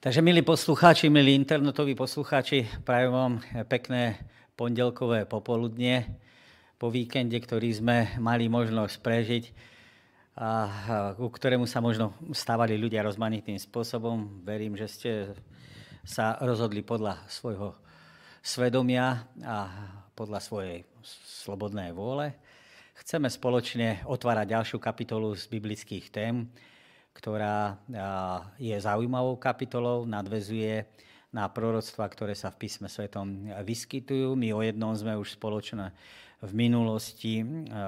Takže milí poslucháči, milí internetoví poslucháči, prajem vám pekné pondelkové popoludne po víkende, ktorý sme mali možnosť prežiť a ku ktorému sa možno stávali ľudia rozmanitým spôsobom. Verím, že ste sa rozhodli podľa svojho svedomia a podľa svojej slobodnej vôle. Chceme spoločne otvárať ďalšiu kapitolu z biblických tém, ktorá je zaujímavou kapitolou, nadvezuje na proroctva, ktoré sa v písme svetom vyskytujú. My o jednom sme už spoločne v minulosti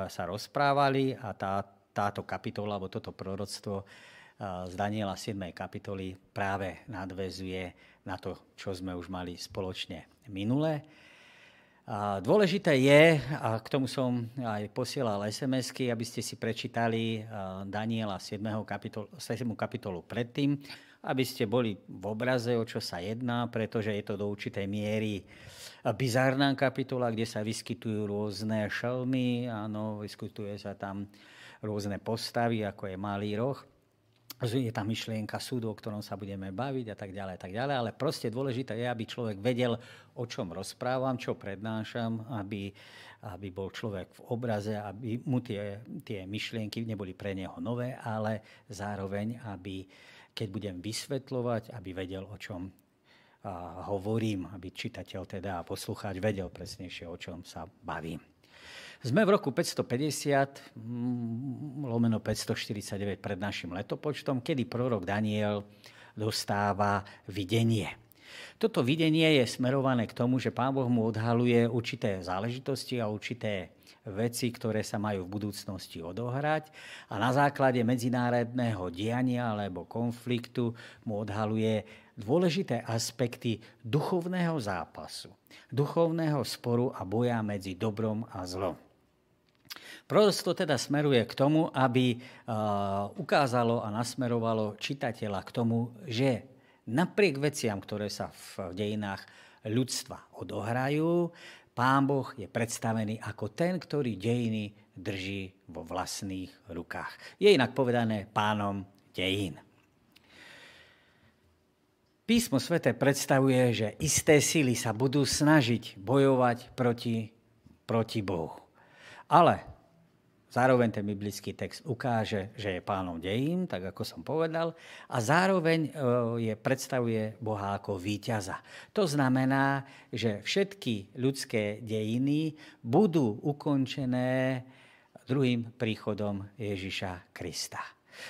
sa rozprávali a tá, táto kapitola, alebo toto proroctvo z Daniela 7. kapitoly práve nadvezuje na to, čo sme už mali spoločne minulé. Dôležité je, a k tomu som aj posielal SMS-ky, aby ste si prečítali Daniela 7. Kapitolu, 7. kapitolu predtým, aby ste boli v obraze, o čo sa jedná, pretože je to do určitej miery bizárna kapitola, kde sa vyskytujú rôzne šelmy, áno, vyskytuje sa tam rôzne postavy, ako je Malý roh je tam myšlienka súdu, o ktorom sa budeme baviť a tak ďalej, a tak ďalej. Ale proste dôležité je, aby človek vedel, o čom rozprávam, čo prednášam, aby, aby bol človek v obraze, aby mu tie, tie myšlienky neboli pre neho nové, ale zároveň, aby keď budem vysvetľovať, aby vedel, o čom a hovorím, aby čitateľ teda a poslucháč vedel presnejšie, o čom sa bavím. Sme v roku 550, mm, lomeno 549 pred našim letopočtom, kedy prorok Daniel dostáva videnie. Toto videnie je smerované k tomu, že Pán Boh mu odhaluje určité záležitosti a určité veci, ktoré sa majú v budúcnosti odohrať a na základe medzinárodného diania alebo konfliktu mu odhaluje dôležité aspekty duchovného zápasu, duchovného sporu a boja medzi dobrom a zlom. Proroctvo teda smeruje k tomu, aby ukázalo a nasmerovalo čitateľa k tomu, že napriek veciam, ktoré sa v dejinách ľudstva odohrajú, Pán Boh je predstavený ako ten, ktorý dejiny drží vo vlastných rukách. Je inak povedané pánom dejín. Písmo svete predstavuje, že isté síly sa budú snažiť bojovať proti, proti Bohu. Ale Zároveň ten biblický text ukáže, že je pánom dejín, tak ako som povedal, a zároveň e, je, predstavuje Boha ako víťaza. To znamená, že všetky ľudské dejiny budú ukončené druhým príchodom Ježiša Krista.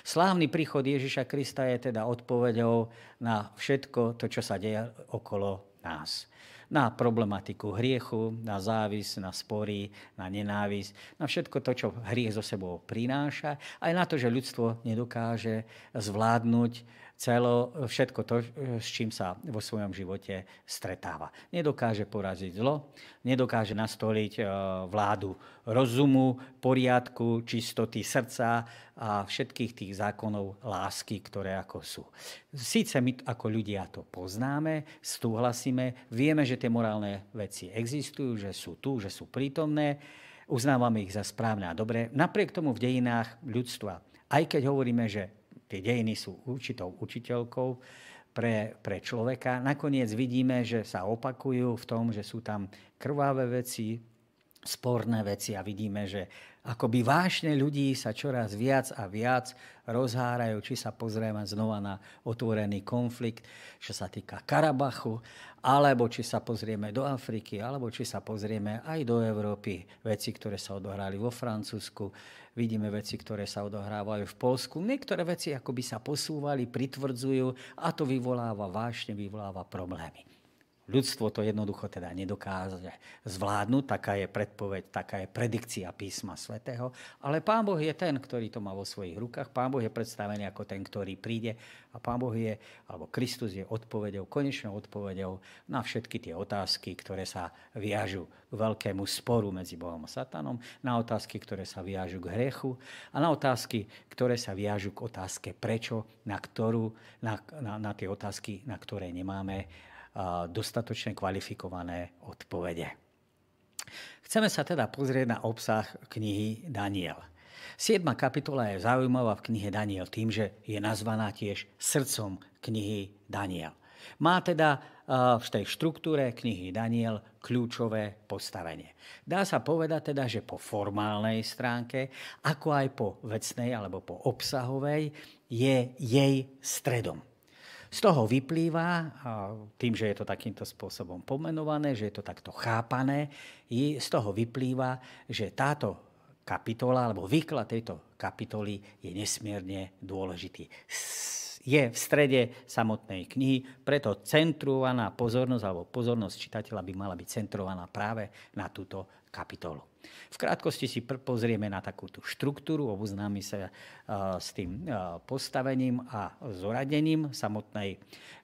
Slávny príchod Ježiša Krista je teda odpovedou na všetko to, čo sa deje okolo nás na problematiku hriechu, na závis, na spory, na nenávisť, na všetko to, čo hriech zo sebou prináša, aj na to, že ľudstvo nedokáže zvládnuť celo, všetko to, s čím sa vo svojom živote stretáva. Nedokáže poraziť zlo, nedokáže nastoliť e, vládu rozumu, poriadku, čistoty srdca a všetkých tých zákonov lásky, ktoré ako sú. Síce my ako ľudia to poznáme, súhlasíme, vieme, že tie morálne veci existujú, že sú tu, že sú prítomné, uznávame ich za správne a dobré. Napriek tomu v dejinách ľudstva, aj keď hovoríme, že tie dejiny sú určitou učiteľkou pre, pre človeka. Nakoniec vidíme, že sa opakujú v tom, že sú tam krvavé veci, sporné veci a vidíme, že akoby vášne ľudí sa čoraz viac a viac rozhárajú, či sa pozrieme znova na otvorený konflikt, čo sa týka Karabachu, alebo či sa pozrieme do Afriky, alebo či sa pozrieme aj do Európy, veci, ktoré sa odohrali vo Francúzsku, vidíme veci, ktoré sa odohrávajú v Polsku. Niektoré veci akoby sa posúvali, pritvrdzujú a to vyvoláva vášne, vyvoláva problémy. Ľudstvo to jednoducho teda nedokáže zvládnuť, taká je predpoveď, taká je predikcia písma svätého, ale Pán Boh je ten, ktorý to má vo svojich rukách, Pán Boh je predstavený ako ten, ktorý príde. A Pán Boh je, alebo Kristus je odpovedou, konečnou odpovedou na všetky tie otázky, ktoré sa viažu k veľkému sporu medzi Bohom a Satanom, na otázky, ktoré sa viažu k hrechu a na otázky, ktoré sa viažu k otázke prečo, na, ktorú, na, na, na tie otázky, na ktoré nemáme dostatočne kvalifikované odpovede. Chceme sa teda pozrieť na obsah knihy Daniel. Siedma kapitola je zaujímavá v knihe Daniel tým, že je nazvaná tiež srdcom knihy Daniel. Má teda v tej štruktúre knihy Daniel kľúčové postavenie. Dá sa povedať teda, že po formálnej stránke, ako aj po vecnej alebo po obsahovej, je jej stredom. Z toho vyplýva, tým, že je to takýmto spôsobom pomenované, že je to takto chápané, z toho vyplýva, že táto kapitola alebo výklad tejto kapitoly je nesmierne dôležitý. Je v strede samotnej knihy, preto centrovaná pozornosť alebo pozornosť čitateľa by mala byť centrovaná práve na túto kapitolu. V krátkosti si pozrieme na takúto štruktúru, oboznámi sa s tým postavením a zoradením samotnej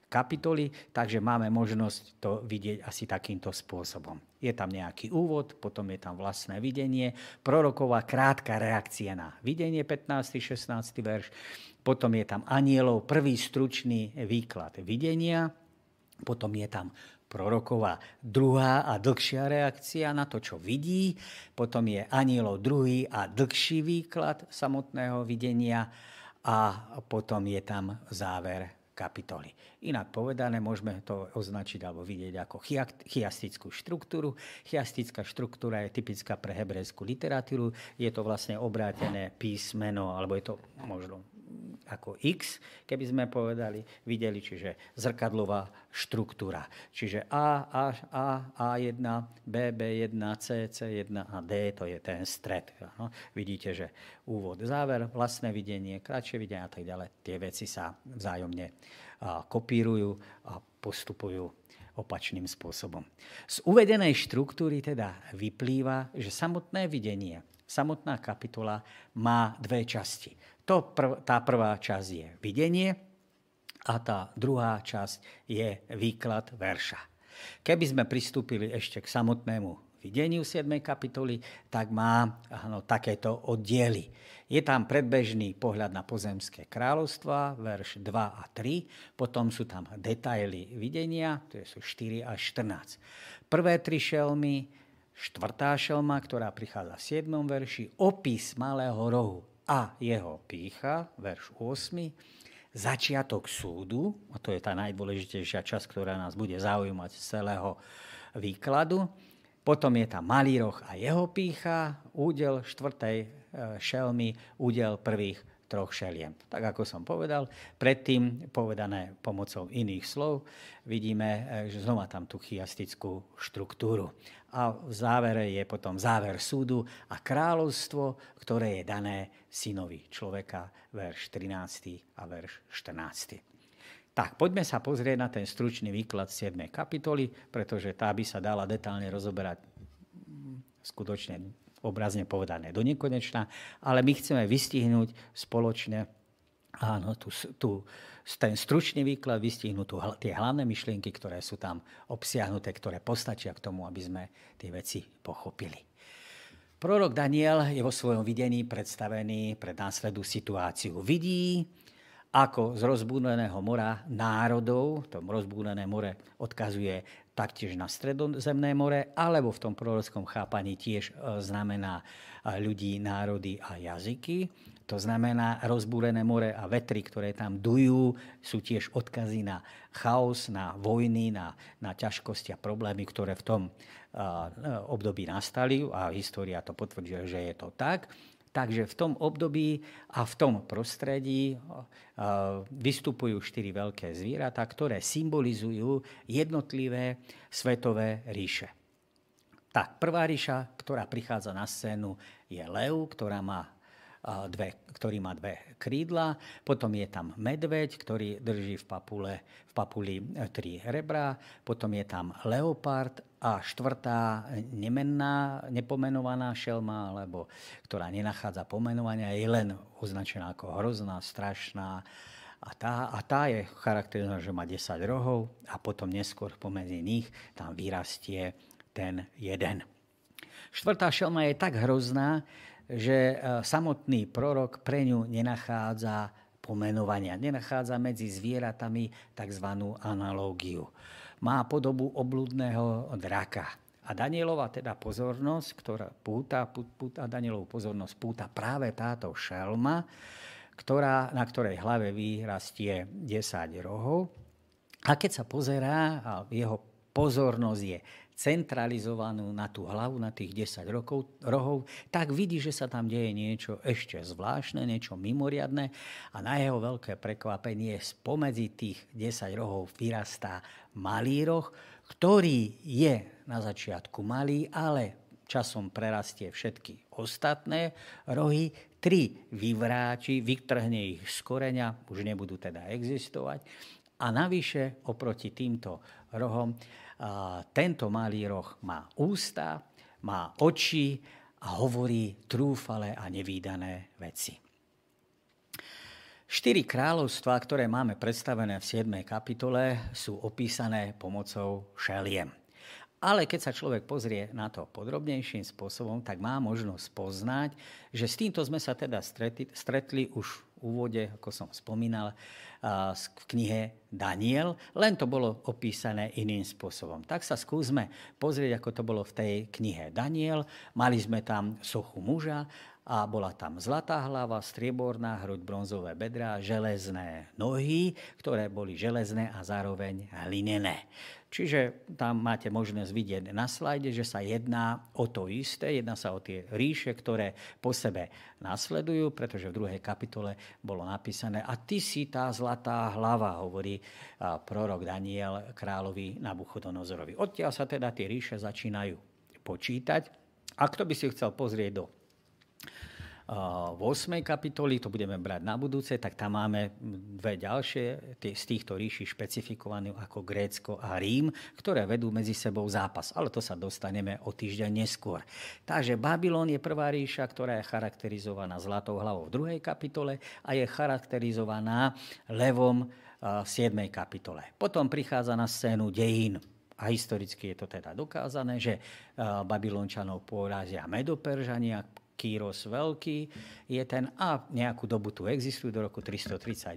kapitoly, takže máme možnosť to vidieť asi takýmto spôsobom. Je tam nejaký úvod, potom je tam vlastné videnie, proroková krátka reakcia na videnie, 15. 16. verš, potom je tam anielov prvý stručný výklad videnia, potom je tam proroková druhá a dlhšia reakcia na to, čo vidí. Potom je anielov druhý a dlhší výklad samotného videnia a potom je tam záver kapitoly. Inak povedané, môžeme to označiť alebo vidieť ako chiastickú štruktúru. Chiastická štruktúra je typická pre hebrejskú literatúru. Je to vlastne obrátené písmeno, alebo je to možno ako X, keby sme povedali, videli, čiže zrkadlová štruktúra. Čiže A, A, A, A1, B, B1, C, C1 a D, to je ten stred. No, vidíte, že úvod, záver, vlastné videnie, kratšie videnie a tak ďalej, tie veci sa vzájomne kopírujú a postupujú opačným spôsobom. Z uvedenej štruktúry teda vyplýva, že samotné videnie, samotná kapitola má dve časti. To prv, tá prvá časť je videnie a tá druhá časť je výklad verša. Keby sme pristúpili ešte k samotnému videniu 7. kapitoly, tak má ano, takéto oddiely. Je tam predbežný pohľad na pozemské kráľovstva, verš 2 a 3, potom sú tam detaily videnia, to sú 4 až 14. Prvé tri šelmy, štvrtá šelma, ktorá prichádza v 7. verši, opis malého rohu a jeho pícha, verš 8, začiatok súdu, a to je tá najdôležitejšia časť, ktorá nás bude zaujímať z celého výkladu. Potom je tam malý roh a jeho pícha, údel štvrtej e, šelmy, údel prvých troch šeliem. Tak ako som povedal, predtým povedané pomocou iných slov, vidíme, e, že znova tam tú chiastickú štruktúru a v závere je potom záver súdu a kráľovstvo, ktoré je dané synovi človeka, verš 13 a verš 14. Tak, poďme sa pozrieť na ten stručný výklad 7. kapitoly, pretože tá by sa dala detálne rozoberať mm, skutočne obrazne povedané do nekonečna, ale my chceme vystihnúť spoločne áno, tú, tú ten stručný výklad vystihnú tu tie hlavné myšlienky, ktoré sú tam obsiahnuté, ktoré postačia k tomu, aby sme tie veci pochopili. Prorok Daniel je vo svojom videní predstavený pred následu situáciu. Vidí, ako z rozbúdeného mora národov, to rozbúdené more odkazuje taktiež na stredozemné more, alebo v tom prorockom chápaní tiež e, znamená e, ľudí, národy a jazyky. To znamená, rozbúrené more a vetry, ktoré tam dujú, sú tiež odkazy na chaos, na vojny, na, na ťažkosti a problémy, ktoré v tom uh, období nastali a história to potvrduje, že je to tak. Takže v tom období a v tom prostredí uh, vystupujú štyri veľké zvieratá, ktoré symbolizujú jednotlivé svetové ríše. Tak, prvá ríša, ktorá prichádza na scénu, je lev, ktorá má dve, ktorý má dve krídla. Potom je tam medveď, ktorý drží v, papule, v papuli e, tri rebra. Potom je tam leopard a štvrtá nemenná, nepomenovaná šelma, alebo ktorá nenachádza pomenovania, je len označená ako hrozná, strašná. A tá, a tá je charakterizovaná, že má 10 rohov a potom neskôr pomedzi nich tam vyrastie ten jeden. Štvrtá šelma je tak hrozná, že e, samotný prorok pre ňu nenachádza pomenovania, nenachádza medzi zvieratami tzv. analógiu. Má podobu obludného draka A Danielova teda pozornosť, ktorá púta, púta Danielovú pozornosť púta práve táto šelma, ktorá, na ktorej hlave vyrastie 10 rohov. A keď sa pozerá, a jeho pozornosť je centralizovanú na tú hlavu, na tých 10 rokov, rohov, tak vidí, že sa tam deje niečo ešte zvláštne, niečo mimoriadne a na jeho veľké prekvapenie spomedzi tých 10 rohov vyrastá malý roh, ktorý je na začiatku malý, ale časom prerastie všetky ostatné rohy, tri vyvráči, vytrhne ich z koreňa, už nebudú teda existovať. A navyše oproti týmto rohom tento malý roh má ústa, má oči a hovorí trúfale a nevýdané veci. Štyri kráľovstvá, ktoré máme predstavené v 7. kapitole, sú opísané pomocou šeliem. Ale keď sa človek pozrie na to podrobnejším spôsobom, tak má možnosť poznať, že s týmto sme sa teda stretli, stretli už v úvode, ako som spomínal, v knihe Daniel, len to bolo opísané iným spôsobom. Tak sa skúsme pozrieť, ako to bolo v tej knihe Daniel. Mali sme tam sochu muža a bola tam zlatá hlava, strieborná hruď, bronzové bedrá, železné nohy, ktoré boli železné a zároveň hlinené. Čiže tam máte možnosť vidieť na slajde, že sa jedná o to isté, jedná sa o tie ríše, ktoré po sebe nasledujú, pretože v druhej kapitole bolo napísané a ty si tá zlatá hlava, hovorí prorok Daniel kráľovi Nabuchodonozorovi. Odtiaľ sa teda tie ríše začínajú počítať. A kto by si chcel pozrieť do v 8. kapitoli, to budeme brať na budúce, tak tam máme dve ďalšie z týchto ríši špecifikované ako Grécko a Rím, ktoré vedú medzi sebou zápas. Ale to sa dostaneme o týždeň neskôr. Takže Babylon je prvá ríša, ktorá je charakterizovaná zlatou hlavou v druhej kapitole a je charakterizovaná levom v 7. kapitole. Potom prichádza na scénu dejín a historicky je to teda dokázané, že Babylončanov porazia Medoperžania, Kýros Veľký je ten a nejakú dobu tu existujú do roku 331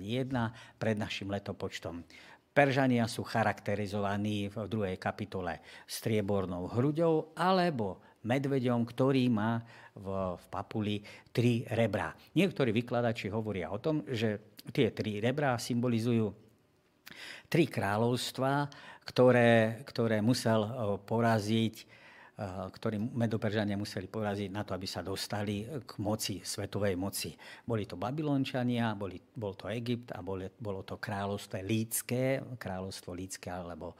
pred našim letopočtom. Peržania sú charakterizovaní v druhej kapitole striebornou hruďou alebo medveďom, ktorý má v, v papuli tri rebrá. Niektorí vykladači hovoria o tom, že tie tri rebrá symbolizujú tri kráľovstva, ktoré, ktoré musel poraziť ktorí Medoperžania museli poraziť na to, aby sa dostali k moci, svetovej moci. Boli to Babylončania, boli, bol to Egypt a boli, bolo to kráľovstvo Lícké, kráľovstvo Lícké alebo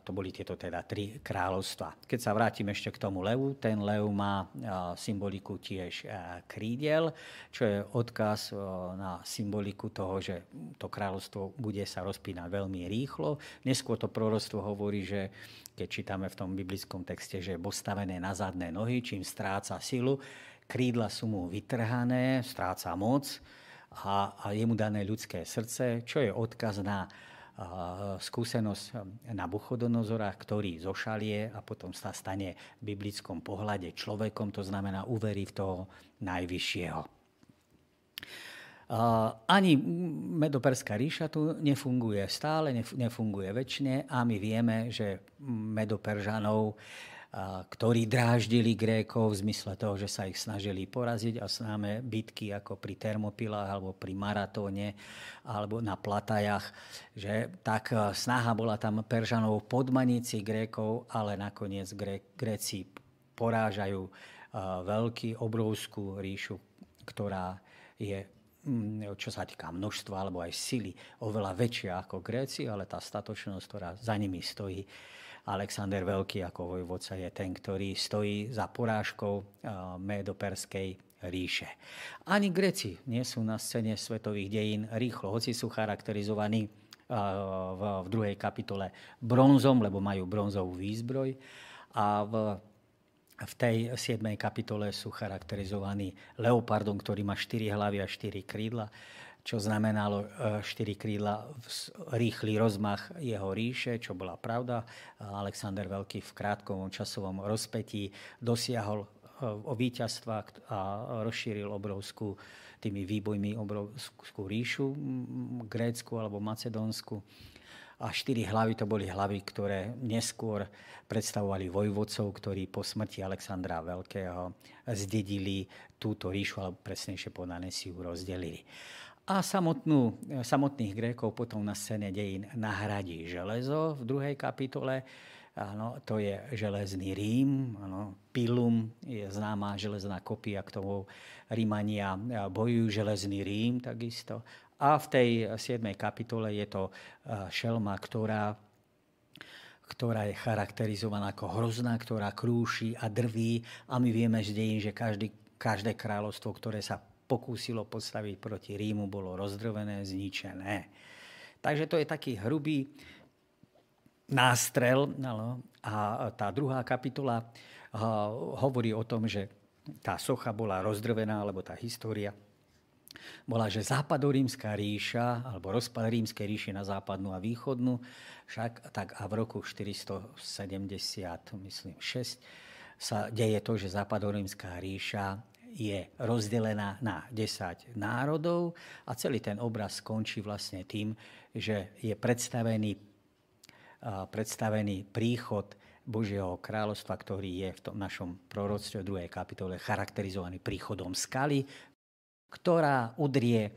to boli tieto teda tri kráľovstva. Keď sa vrátim ešte k tomu levu, ten lev má symboliku tiež krídel, čo je odkaz na symboliku toho, že to kráľovstvo bude sa rozpínať veľmi rýchlo. Neskôr to proroctvo hovorí, že keď čítame v tom biblickom texte, že je postavené na zadné nohy, čím stráca silu, krídla sú mu vytrhané, stráca moc a, a je mu dané ľudské srdce, čo je odkaz na skúsenosť Nabuchodonozora, ktorý zošalie a potom sa stane v biblickom pohľade človekom, to znamená uverí v toho najvyššieho. Ani Medoperská ríša tu nefunguje stále, nefunguje väčšine a my vieme, že Medoperžanov ktorí dráždili Grékov v zmysle toho, že sa ich snažili poraziť a známe bitky ako pri Termopilách alebo pri Maratóne alebo na Platajach, že tak snaha bola tam Peržanov podmaniť Grékov, ale nakoniec Gréci porážajú veľký, obrovskú ríšu, ktorá je mm, čo sa týka množstva alebo aj sily, oveľa väčšia ako Gréci, ale tá statočnosť, ktorá za nimi stojí, Alexander Veľký ako vojvodca je ten, ktorý stojí za porážkou Médoperskej ríše. Ani Greci nie sú na scéne svetových dejín rýchlo, hoci sú charakterizovaní v, v druhej kapitole bronzom, lebo majú bronzovú výzbroj. A v, v tej 7. kapitole sú charakterizovaní leopardom, ktorý má 4 hlavy a 4 krídla čo znamenalo e, štyri krídla, rýchly rozmach jeho ríše, čo bola pravda. Alexander Veľký v krátkom časovom rozpetí dosiahol e, o víťazstva a rozšíril obrovskú tými výbojmi obrovskú ríšu, grécku alebo macedónsku. a štyri hlavy to boli hlavy, ktoré neskôr predstavovali vojvodcov, ktorí po smrti Alexandra Veľkého zdedili túto ríšu, alebo presnejšie povedané si ju rozdelili. A samotnú, samotných Grékov potom na scéne dejín nahradí železo v druhej kapitole. Áno, to je železný Rím, áno, Pilum je známa železná kopia, k tomu Rímania bojujú, železný Rím takisto. A v tej 7. kapitole je to šelma, ktorá, ktorá je charakterizovaná ako hrozná, ktorá krúši a drví. A my vieme z dejín, že každý, každé kráľovstvo, ktoré sa pokúsilo postaviť proti Rímu, bolo rozdrvené, zničené. Takže to je taký hrubý nástrel. A tá druhá kapitola hovorí o tom, že tá socha bola rozdrvená, alebo tá história bola, že západorímska ríša, alebo rozpad rímskej ríše na západnú a východnú, však tak a v roku 470, myslím 6, sa deje to, že západorímska ríša je rozdelená na 10 národov a celý ten obraz skončí vlastne tým, že je predstavený, predstavený príchod Božieho kráľovstva, ktorý je v tom našom proroctve 2. kapitole charakterizovaný príchodom skaly, ktorá udrie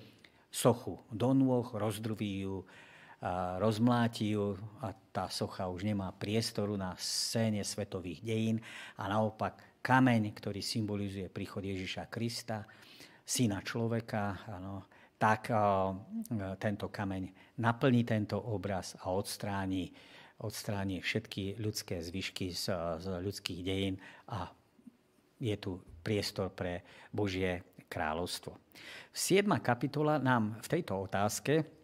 sochu do nôh, rozdrví ju, rozmláti ju a tá socha už nemá priestoru na scéne svetových dejín a naopak kameň, ktorý symbolizuje príchod Ježiša Krista, syna človeka, ano, tak tento kameň naplní tento obraz a odstráni, odstráni všetky ľudské zvyšky z, z ľudských dejín a je tu priestor pre Božie kráľovstvo. 7. kapitola nám v tejto otázke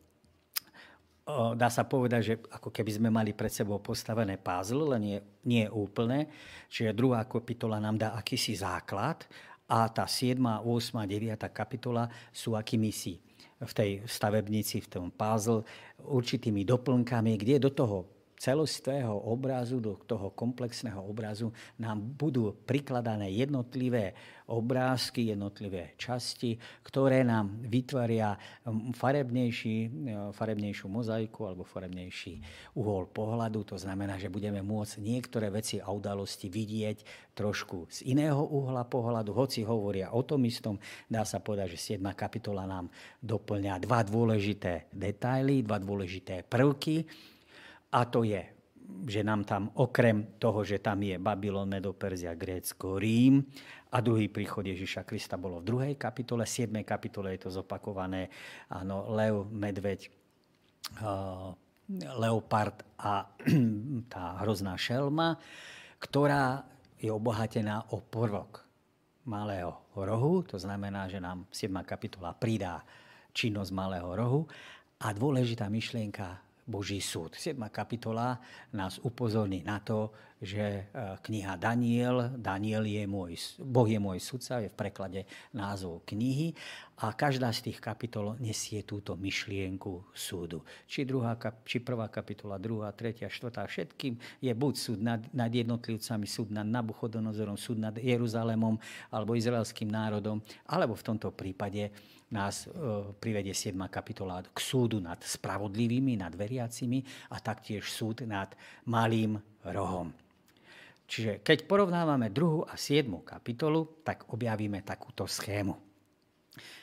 dá sa povedať, že ako keby sme mali pred sebou postavené puzzle, len nie, nie je úplné. Čiže druhá kapitola nám dá akýsi základ a tá 7., 8., 9. kapitola sú akýmisi v tej stavebnici, v tom puzzle, určitými doplnkami, kde do toho celostvého obrazu, do toho komplexného obrazu nám budú prikladané jednotlivé obrázky, jednotlivé časti, ktoré nám vytvoria um, farebnejší, uh, farebnejšiu mozaiku alebo farebnejší uhol pohľadu. To znamená, že budeme môcť niektoré veci a udalosti vidieť trošku z iného uhla pohľadu, hoci hovoria o tom istom. Dá sa povedať, že 7. kapitola nám doplňa dva dôležité detaily, dva dôležité prvky, a to je, že nám tam okrem toho, že tam je Babylon, Medo, Perzia, Grécko, Rím a druhý príchod Ježiša Krista bolo v druhej kapitole, v 7. kapitole je to zopakované, áno, Lev, Medveď, uh, Leopard a tá hrozná šelma, ktorá je obohatená o prvok malého rohu, to znamená, že nám 7. kapitola pridá činnosť malého rohu a dôležitá myšlienka Boží súd. 7. kapitola nás upozorní na to, že e, kniha Daniel, Daniel je môj, Boh je môj sudca, je v preklade názov knihy a každá z tých kapitol nesie túto myšlienku súdu. Či, druhá, či prvá kapitola, druhá, tretia, štvrtá, všetkým je buď súd nad, nad jednotlivcami, súd nad Nabuchodonozorom, súd nad Jeruzalémom alebo izraelským národom, alebo v tomto prípade nás e, privedie 7. kapitola k súdu nad spravodlivými, nad veriacimi a taktiež súd nad malým rohom. Čiže keď porovnávame druhú a 7. kapitolu, tak objavíme takúto schému.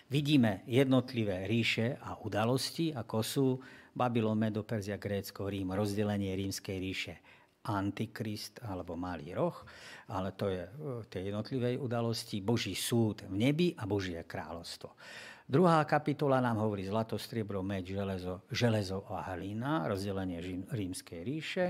Vidíme jednotlivé ríše a udalosti, ako sú Babylon, Medo, Perzia, Grécko, Rím, rozdelenie rímskej ríše, Antikrist alebo Malý roh, ale to je e, tie jednotlivé udalosti, Boží súd v nebi a Božie kráľovstvo. Druhá kapitola nám hovorí zlato, striebro, meď, železo, železo a hlina, rozdelenie rímskej ríše.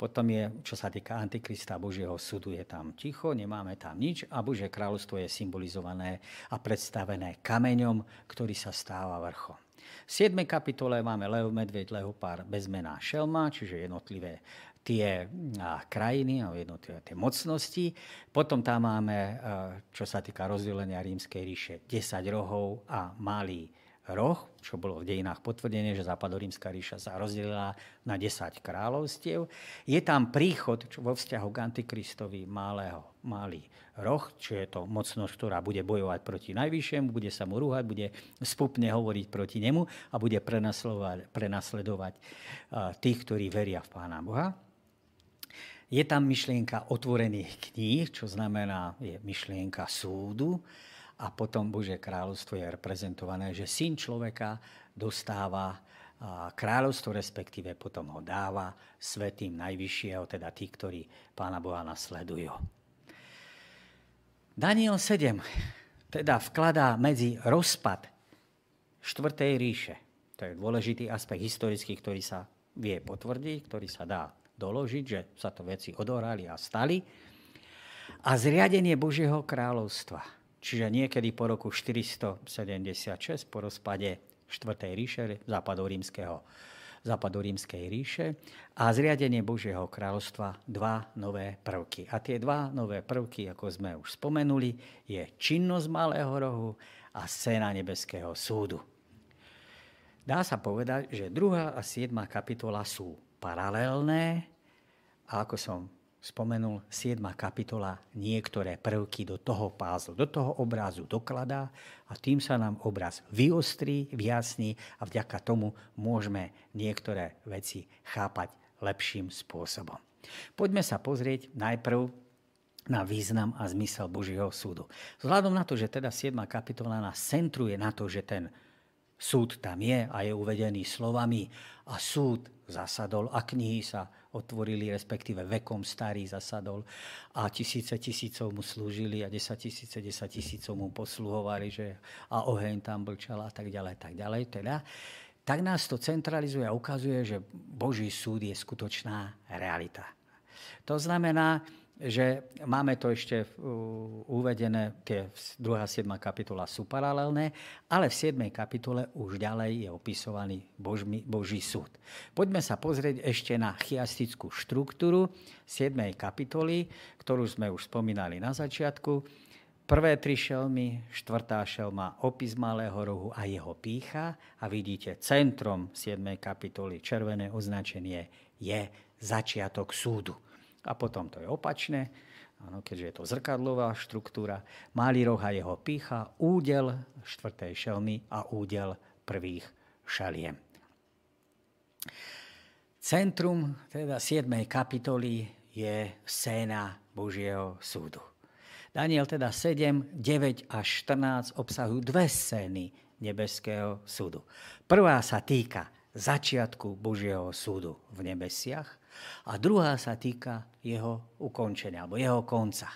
Potom je, čo sa týka Antikrista Božieho súdu, je tam ticho, nemáme tam nič a Božie kráľovstvo je symbolizované a predstavené kameňom, ktorý sa stáva vrchom. V 7. kapitole máme lev, medveď, leopár, bezmená šelma, čiže jednotlivé tie krajiny jednotlivé tie mocnosti. Potom tam máme, čo sa týka rozdelenia rímskej ríše, 10 rohov a malý roh, čo bolo v dejinách potvrdené, že západorímska ríša sa rozdelila na 10 kráľovstiev. Je tam príchod vo vzťahu k Antikristovi malého, malý roh, čo je to mocnosť, ktorá bude bojovať proti najvyššiemu, bude sa mu rúhať, bude spupne hovoriť proti nemu a bude prenasledovať, prenasledovať tých, ktorí veria v Pána Boha. Je tam myšlienka otvorených kníh, čo znamená je myšlienka súdu a potom Božie kráľovstvo je reprezentované, že syn človeka dostáva kráľovstvo, respektíve potom ho dáva svetým najvyššieho, teda tí, ktorí pána Boha nasledujú. Daniel 7 teda vkladá medzi rozpad štvrtej ríše. To je dôležitý aspekt historický, ktorý sa vie potvrdiť, ktorý sa dá doložiť, že sa to veci odohrali a stali. A zriadenie Božieho kráľovstva čiže niekedy po roku 476, po rozpade 4. ríše západorímskeho západorímskej ríše a zriadenie Božieho kráľovstva dva nové prvky. A tie dva nové prvky, ako sme už spomenuli, je činnosť Malého rohu a scéna nebeského súdu. Dá sa povedať, že druhá a siedma kapitola sú paralelné a ako som spomenul, 7. kapitola niektoré prvky do toho pázlu, do toho obrazu dokladá a tým sa nám obraz vyostrí, vyjasní a vďaka tomu môžeme niektoré veci chápať lepším spôsobom. Poďme sa pozrieť najprv na význam a zmysel Božieho súdu. Vzhľadom na to, že teda 7. kapitola nás centruje na to, že ten súd tam je a je uvedený slovami a súd zasadol a knihy sa otvorili, respektíve vekom starý zasadol a tisíce tisícov mu slúžili a desať tisíce, desať tisícov mu posluhovali, že a oheň tam blčal a tak ďalej, tak ďalej. Teda, tak nás to centralizuje a ukazuje, že Boží súd je skutočná realita. To znamená, že máme to ešte uvedené, tie 2. a 7. kapitola sú paralelné, ale v 7. kapitole už ďalej je opisovaný Boží, Boží súd. Poďme sa pozrieť ešte na chiastickú štruktúru 7. kapitoly, ktorú sme už spomínali na začiatku. Prvé tri šelmy, štvrtá šelma, opis malého rohu a jeho pícha. A vidíte, centrom 7. kapitoly, červené označenie, je začiatok súdu. A potom to je opačné, áno, keďže je to zrkadlová štruktúra. Malý roh a jeho pícha, údel štvrtej šelmy a údel prvých šaliem. Centrum teda 7. kapitoly je scéna Božieho súdu. Daniel teda 7, 9 až 14 obsahujú dve scény nebeského súdu. Prvá sa týka začiatku Božieho súdu v nebesiach a druhá sa týka jeho ukončenia, alebo jeho konca.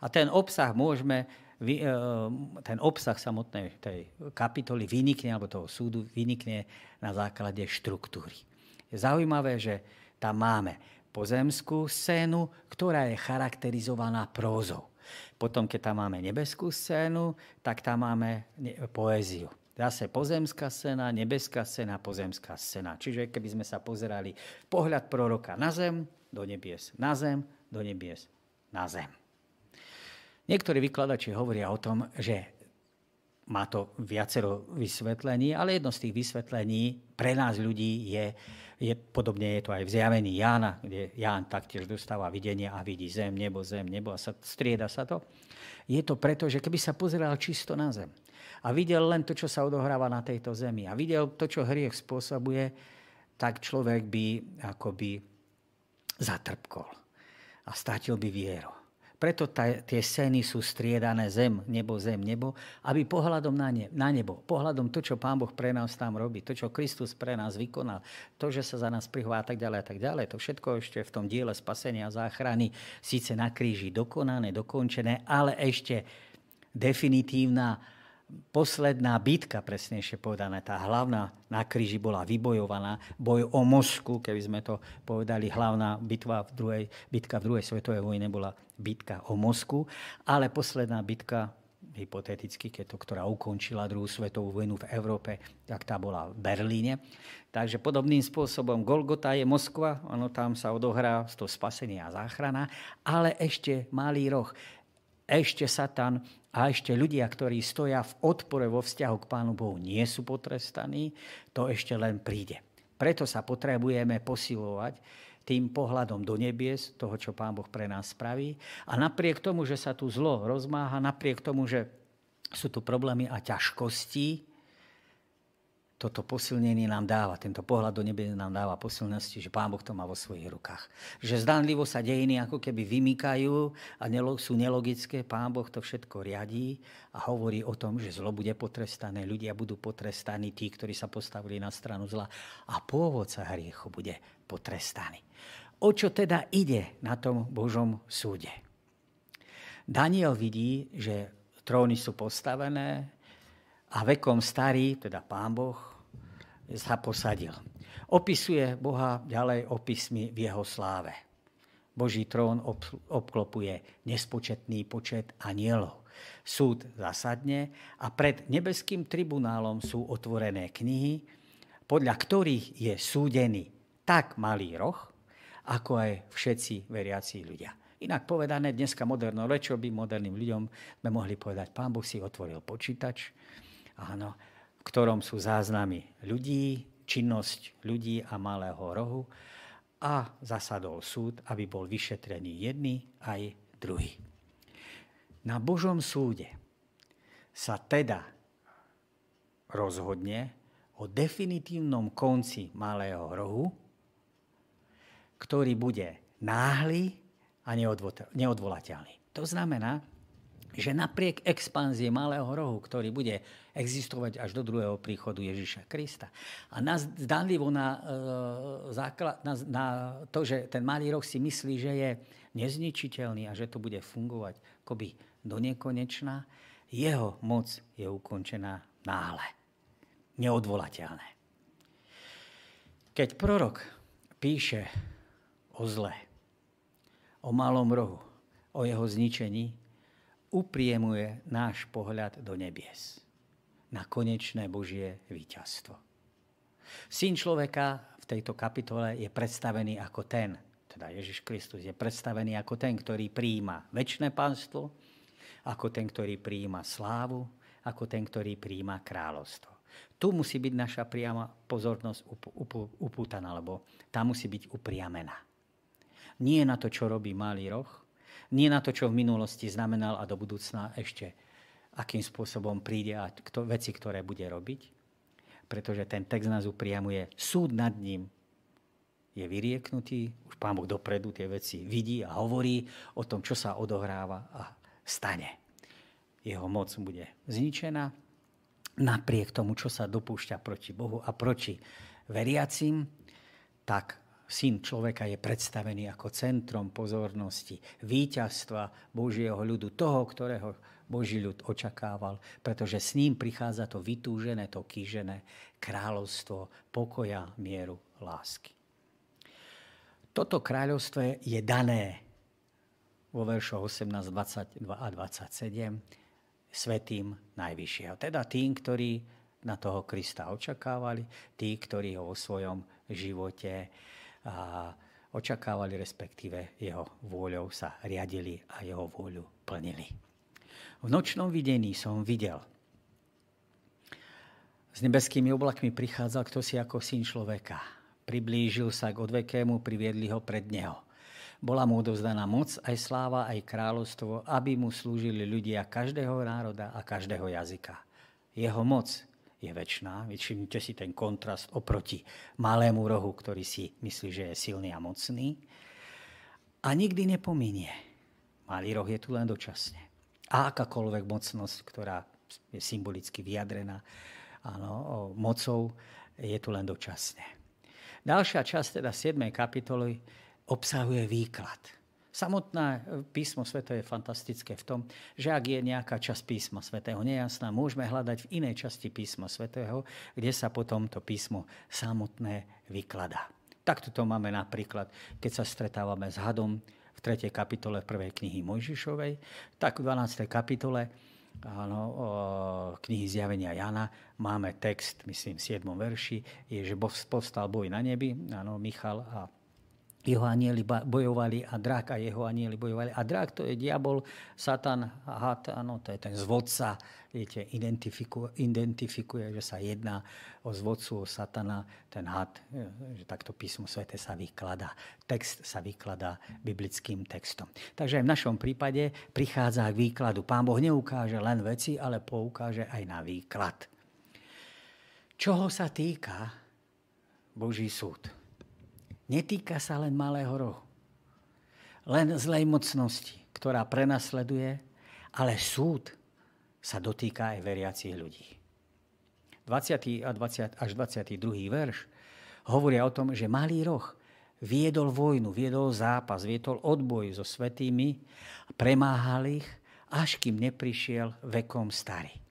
A ten obsah môžeme, e, ten obsah samotnej tej kapitoly vynikne, alebo toho súdu vynikne na základe štruktúry. Je zaujímavé, že tam máme pozemskú scénu, ktorá je charakterizovaná prózou. Potom, keď tam máme nebeskú scénu, tak tam máme poéziu. Zase pozemská scéna, nebeská scéna, pozemská scéna. Čiže keby sme sa pozerali pohľad proroka na zem, do nebies, na zem, do nebies, na zem. Niektorí vykladači hovoria o tom, že má to viacero vysvetlení, ale jedno z tých vysvetlení pre nás ľudí je, je podobne je to aj v zjavení Jána, kde Ján taktiež dostáva videnie a vidí zem, nebo, zem, nebo a sa, strieda sa to. Je to preto, že keby sa pozeral čisto na zem, a videl len to, čo sa odohráva na tejto zemi a videl to, čo hriech spôsobuje, tak človek by akoby zatrpkol a strátil by vieru. Preto tie scény sú striedané zem, nebo, zem, nebo, aby pohľadom na, ne, na nebo, pohľadom to, čo Pán Boh pre nás tam robí, to, čo Kristus pre nás vykonal, to, že sa za nás prihová a tak ďalej a tak ďalej, to všetko ešte v tom diele spasenia a záchrany, síce na kríži dokonané, dokončené, ale ešte definitívna posledná bitka, presnejšie povedané, tá hlavná na kríži bola vybojovaná, boj o Moskvu, keby sme to povedali, hlavná bitva v druhej, bitka v druhej svetovej vojne bola bitka o Moskvu, ale posledná bitka, hypoteticky, keď to, ktorá ukončila druhú svetovú vojnu v Európe, tak tá bola v Berlíne. Takže podobným spôsobom Golgota je Moskva, ono tam sa odohrá to spasenie a záchrana, ale ešte malý roh. Ešte Satan a ešte ľudia, ktorí stoja v odpore vo vzťahu k Pánu Bohu, nie sú potrestaní, to ešte len príde. Preto sa potrebujeme posilovať tým pohľadom do nebies, toho, čo Pán Boh pre nás spraví. A napriek tomu, že sa tu zlo rozmáha, napriek tomu, že sú tu problémy a ťažkosti, toto posilnenie nám dáva, tento pohľad do nebe nám dáva posilnosti, že Pán Boh to má vo svojich rukách. Že zdánlivo sa dejiny ako keby vymykajú a sú nelogické, Pán Boh to všetko riadí a hovorí o tom, že zlo bude potrestané, ľudia budú potrestaní, tí, ktorí sa postavili na stranu zla a pôvodca hriechu bude potrestaný. O čo teda ide na tom Božom súde? Daniel vidí, že tróny sú postavené, a vekom starý, teda pán Boh, sa posadil. Opisuje Boha ďalej opismi v jeho sláve. Boží trón obklopuje nespočetný počet anielov. Súd zasadne a pred nebeským tribunálom sú otvorené knihy, podľa ktorých je súdený tak malý roh, ako aj všetci veriaci ľudia. Inak povedané, dneska modernou rečou by moderným ľuďom sme mohli povedať, pán Boh si otvoril počítač, áno, v ktorom sú záznamy ľudí, činnosť ľudí a malého rohu a zasadol súd, aby bol vyšetrený jedný aj druhý. Na Božom súde sa teda rozhodne o definitívnom konci malého rohu, ktorý bude náhly a neodvolateľný. To znamená, že napriek expanzie malého rohu, ktorý bude existovať až do druhého príchodu Ježiša Krista. A nás zdánlivo na, e, základ, na, na to, že ten malý roh si myslí, že je nezničiteľný a že to bude fungovať akoby do nekonečná, jeho moc je ukončená náhle. Neodvolateľné. Keď prorok píše o zle, o malom rohu, o jeho zničení, upriemuje náš pohľad do nebies na konečné Božie víťazstvo. Syn človeka v tejto kapitole je predstavený ako ten, teda Ježiš Kristus je predstavený ako ten, ktorý prijíma väčšie pánstvo, ako ten, ktorý prijíma slávu, ako ten, ktorý prijíma kráľovstvo. Tu musí byť naša priama pozornosť upútaná, lebo tá musí byť upriamená. Nie na to, čo robí malý roh, nie na to, čo v minulosti znamenal a do budúcna ešte akým spôsobom príde a kto, veci, ktoré bude robiť. Pretože ten text nás upriamuje. Súd nad ním je vyrieknutý, už Pán Boh dopredu tie veci vidí a hovorí o tom, čo sa odohráva a stane. Jeho moc bude zničená napriek tomu, čo sa dopúšťa proti Bohu a proti veriacim, tak Syn človeka je predstavený ako centrom pozornosti, víťazstva Božieho ľudu, toho, ktorého Boží ľud očakával, pretože s ním prichádza to vytúžené, to kýžené kráľovstvo pokoja, mieru, lásky. Toto kráľovstvo je dané vo veršoch 18, 22 a 27 svetým Najvyššieho. Teda tým, ktorí na toho Krista očakávali, tí, ktorí ho vo svojom živote a očakávali, respektíve jeho vôľou sa riadili a jeho vôľu plnili. V nočnom videní som videl. S nebeskými oblakmi prichádzal kto si ako syn človeka. Priblížil sa k odvekému, priviedli ho pred neho. Bola mu odovzdaná moc, aj sláva, aj kráľovstvo, aby mu slúžili ľudia každého národa a každého jazyka. Jeho moc je väčšiná. Všimnite si ten kontrast oproti malému rohu, ktorý si myslí, že je silný a mocný. A nikdy nepominie. Malý roh je tu len dočasne. A akákoľvek mocnosť, ktorá je symbolicky vyjadrená áno, mocou, je tu len dočasne. Ďalšia časť, teda 7. kapitoly, obsahuje výklad Samotné písmo sveto je fantastické v tom, že ak je nejaká časť písma svetého nejasná, môžeme hľadať v inej časti písma svetého, kde sa potom to písmo samotné vykladá. Takto to máme napríklad, keď sa stretávame s hadom v 3. kapitole prvej knihy Mojžišovej, tak v 12. kapitole áno, knihy Zjavenia Jana máme text, myslím, v 7. verši, je, že povstal boj na nebi, áno, Michal a jeho anieli bojovali a drak a jeho anieli bojovali. A drak to je diabol, satan, had, áno, to je ten zvodca, viete, identifikuje, identifikuje, že sa jedná o zvodcu, o satana, ten had, že takto písmo svete sa vykladá. Text sa vykladá biblickým textom. Takže aj v našom prípade prichádza k výkladu. Pán Boh neukáže len veci, ale poukáže aj na výklad. Čoho sa týka Boží súd? Netýka sa len malého rohu. Len zlej mocnosti, ktorá prenasleduje, ale súd sa dotýka aj veriacich ľudí. 20. a 20, až 22. verš hovoria o tom, že malý roh viedol vojnu, viedol zápas, viedol odboj so svetými, premáhal ich, až kým neprišiel vekom starý.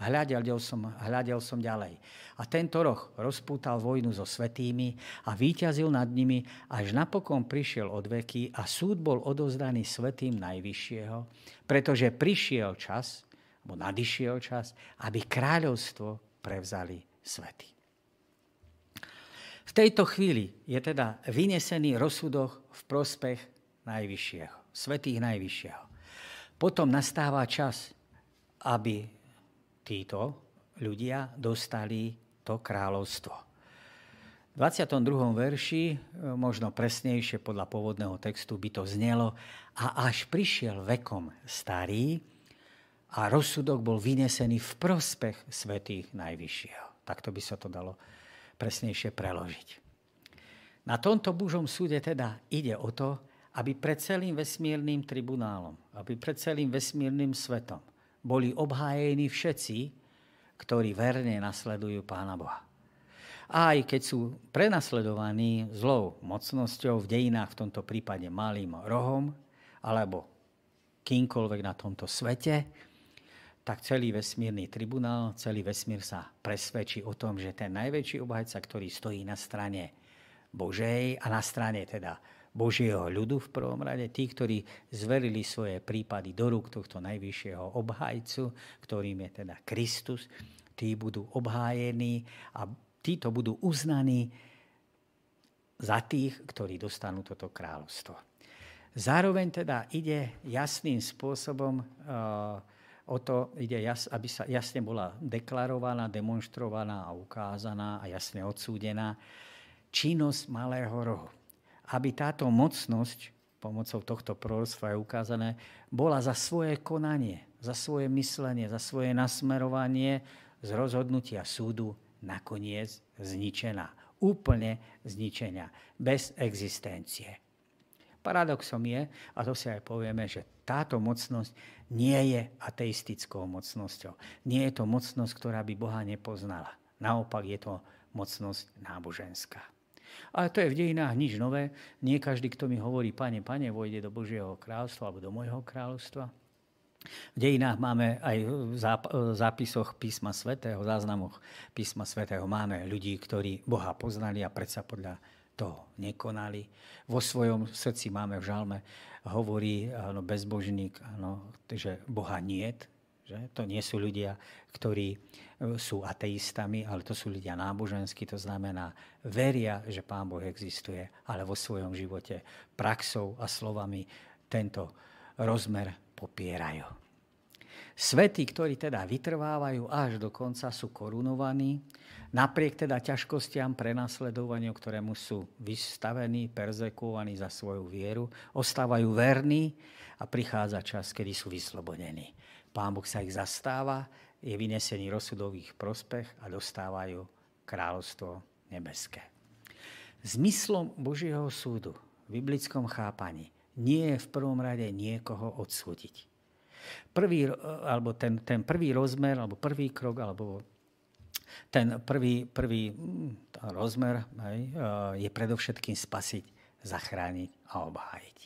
Hľadel som, hľadel som ďalej. A tento roh rozpútal vojnu so svetými a výťazil nad nimi, až napokon prišiel od veky a súd bol odozdaný svetým Najvyššieho, pretože prišiel čas, alebo nadišiel čas, aby kráľovstvo prevzali svety. V tejto chvíli je teda vynesený rozsudok v prospech Najvyššieho, svetých Najvyššieho. Potom nastáva čas, aby títo ľudia dostali to kráľovstvo. V 22. verši, e, možno presnejšie podľa pôvodného textu by to znelo, a až prišiel vekom starý a rozsudok bol vynesený v prospech svetých Najvyššieho. Takto by sa to dalo presnejšie preložiť. Na tomto Božom súde teda ide o to, aby pred celým vesmírnym tribunálom, aby pred celým vesmírnym svetom boli obhájení všetci, ktorí verne nasledujú Pána Boha. Aj keď sú prenasledovaní zlou mocnosťou v dejinách, v tomto prípade malým rohom, alebo kýmkoľvek na tomto svete, tak celý vesmírny tribunál, celý vesmír sa presvedčí o tom, že ten najväčší obhajca, ktorý stojí na strane Božej a na strane teda Božieho ľudu v prvom rade, tí, ktorí zverili svoje prípady do rúk tohto najvyššieho obhajcu, ktorým je teda Kristus, tí budú obhájení a títo budú uznaní za tých, ktorí dostanú toto kráľovstvo. Zároveň teda ide jasným spôsobom uh, o to, ide jas, aby sa jasne bola deklarovaná, demonstrovaná a ukázaná a jasne odsúdená činnosť malého rohu aby táto mocnosť, pomocou tohto proroctva je ukázané, bola za svoje konanie, za svoje myslenie, za svoje nasmerovanie z rozhodnutia súdu nakoniec zničená. Úplne zničenia. Bez existencie. Paradoxom je, a to si aj povieme, že táto mocnosť nie je ateistickou mocnosťou. Nie je to mocnosť, ktorá by Boha nepoznala. Naopak je to mocnosť náboženská. Ale to je v dejinách nič nové. Nie každý, kto mi hovorí, pane, pane, vojde do Božieho kráľstva alebo do môjho kráľovstva. V dejinách máme aj v zápisoch písma svätého, záznamoch písma svätého máme ľudí, ktorí Boha poznali a predsa podľa toho nekonali. Vo svojom srdci máme v žalme, hovorí áno, bezbožník, áno, že Boha niet, že? To nie sú ľudia, ktorí sú ateistami, ale to sú ľudia náboženskí, to znamená, veria, že Pán Boh existuje, ale vo svojom živote praxou a slovami tento rozmer popierajú. Svety, ktorí teda vytrvávajú až do konca, sú korunovaní, napriek teda ťažkostiam prenasledovaniu, ktorému sú vystavení, perzekuovaní za svoju vieru, ostávajú verní a prichádza čas, kedy sú vyslobodení. Pán Boh sa ich zastáva, je vynesený rozsudových prospech a dostávajú kráľovstvo nebeské. Zmyslom Božieho súdu v biblickom chápaní nie je v prvom rade niekoho odsúdiť. Prvý, alebo ten, ten prvý rozmer, alebo prvý krok, alebo ten prvý, prvý mm, rozmer hej, e, je predovšetkým spasiť, zachrániť a obhájiť.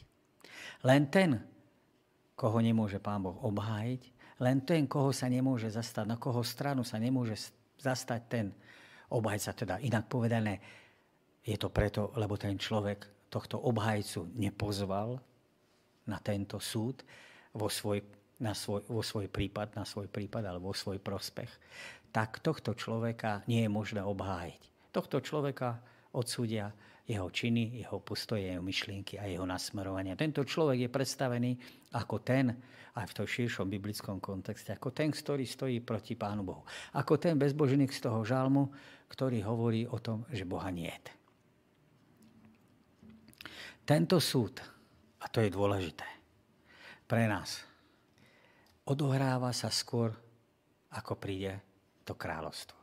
Len ten, koho nemôže Pán Boh obhájiť, len ten, koho sa nemôže zastať, na koho stranu sa nemôže zastať ten obhajca. Teda inak povedané, je to preto, lebo ten človek tohto obhajcu nepozval na tento súd vo svoj, na svoj, vo svoj prípad, na svoj prípad alebo vo svoj prospech, tak tohto človeka nie je možné obhájiť. Tohto človeka odsúdia jeho činy, jeho postoje, jeho myšlienky a jeho nasmerovania. Tento človek je predstavený ako ten, aj v tom širšom biblickom kontexte, ako ten, ktorý stojí proti Pánu Bohu. Ako ten bezbožník z toho žalmu, ktorý hovorí o tom, že Boha nie je. Tento súd, a to je dôležité pre nás, odohráva sa skôr, ako príde to kráľovstvo.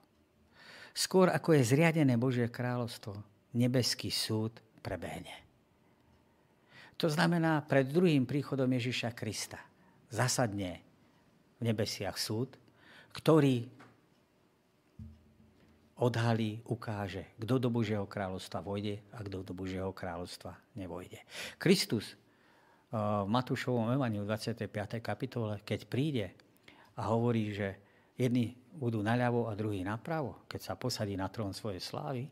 Skôr ako je zriadené Božie kráľovstvo, nebeský súd prebehne. To znamená, pred druhým príchodom Ježiša Krista zasadne v nebesiach súd, ktorý odhalí, ukáže, kto do Božieho kráľovstva vojde a kto do Božieho kráľovstva nevojde. Kristus eh, v Matúšovom evaniu 25. kapitole, keď príde a hovorí, že jedni budú naľavo a druhý napravo, keď sa posadí na trón svojej slávy,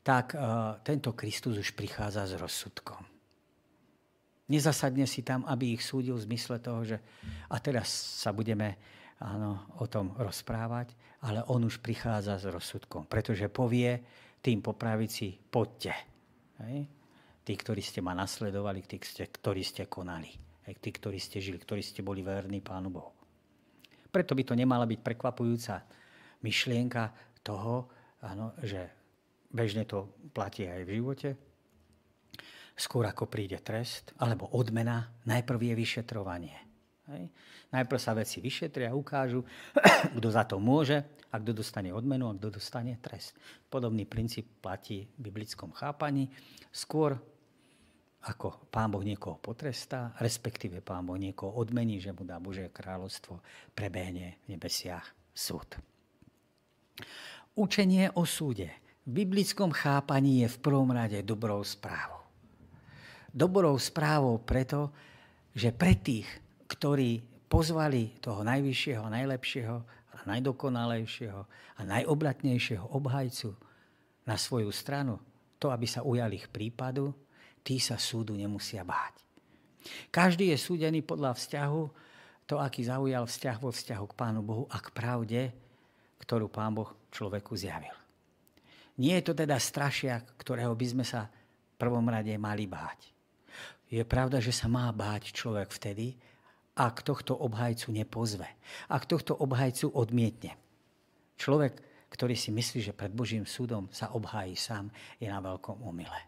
tak uh, tento Kristus už prichádza s rozsudkom. Nezasadne si tam, aby ich súdil v zmysle toho, že a teraz sa budeme áno, o tom rozprávať, ale on už prichádza s rozsudkom, pretože povie tým po pravici, poďte. Hej? Tí, ktorí ste ma nasledovali, tí, ktorí ste konali. Hej? Tí, ktorí ste žili, ktorí ste boli verní Pánu Bohu. Preto by to nemala byť prekvapujúca myšlienka toho, áno, že bežne to platí aj v živote. Skôr ako príde trest alebo odmena, najprv je vyšetrovanie. Hej. Najprv sa veci vyšetria a ukážu, kto za to môže a kto dostane odmenu a kto dostane trest. Podobný princíp platí v biblickom chápaní. Skôr ako pán Boh niekoho potrestá, respektíve pán Boh niekoho odmení, že mu dá Božie kráľovstvo, prebehne v nebesiach súd. Učenie o súde v biblickom chápaní je v prvom rade dobrou správou. Dobrou správou preto, že pre tých, ktorí pozvali toho najvyššieho, najlepšieho najdokonalejšieho a najobratnejšieho obhajcu na svoju stranu, to, aby sa ujali ich prípadu, tí sa súdu nemusia báť. Každý je súdený podľa vzťahu, to, aký zaujal vzťah vo vzťahu k Pánu Bohu a k pravde, ktorú Pán Boh človeku zjavil. Nie je to teda strašiak, ktorého by sme sa v prvom rade mali báť. Je pravda, že sa má báť človek vtedy, ak tohto obhajcu nepozve, ak tohto obhajcu odmietne. Človek, ktorý si myslí, že pred Božím súdom sa obhájí sám, je na veľkom omyle.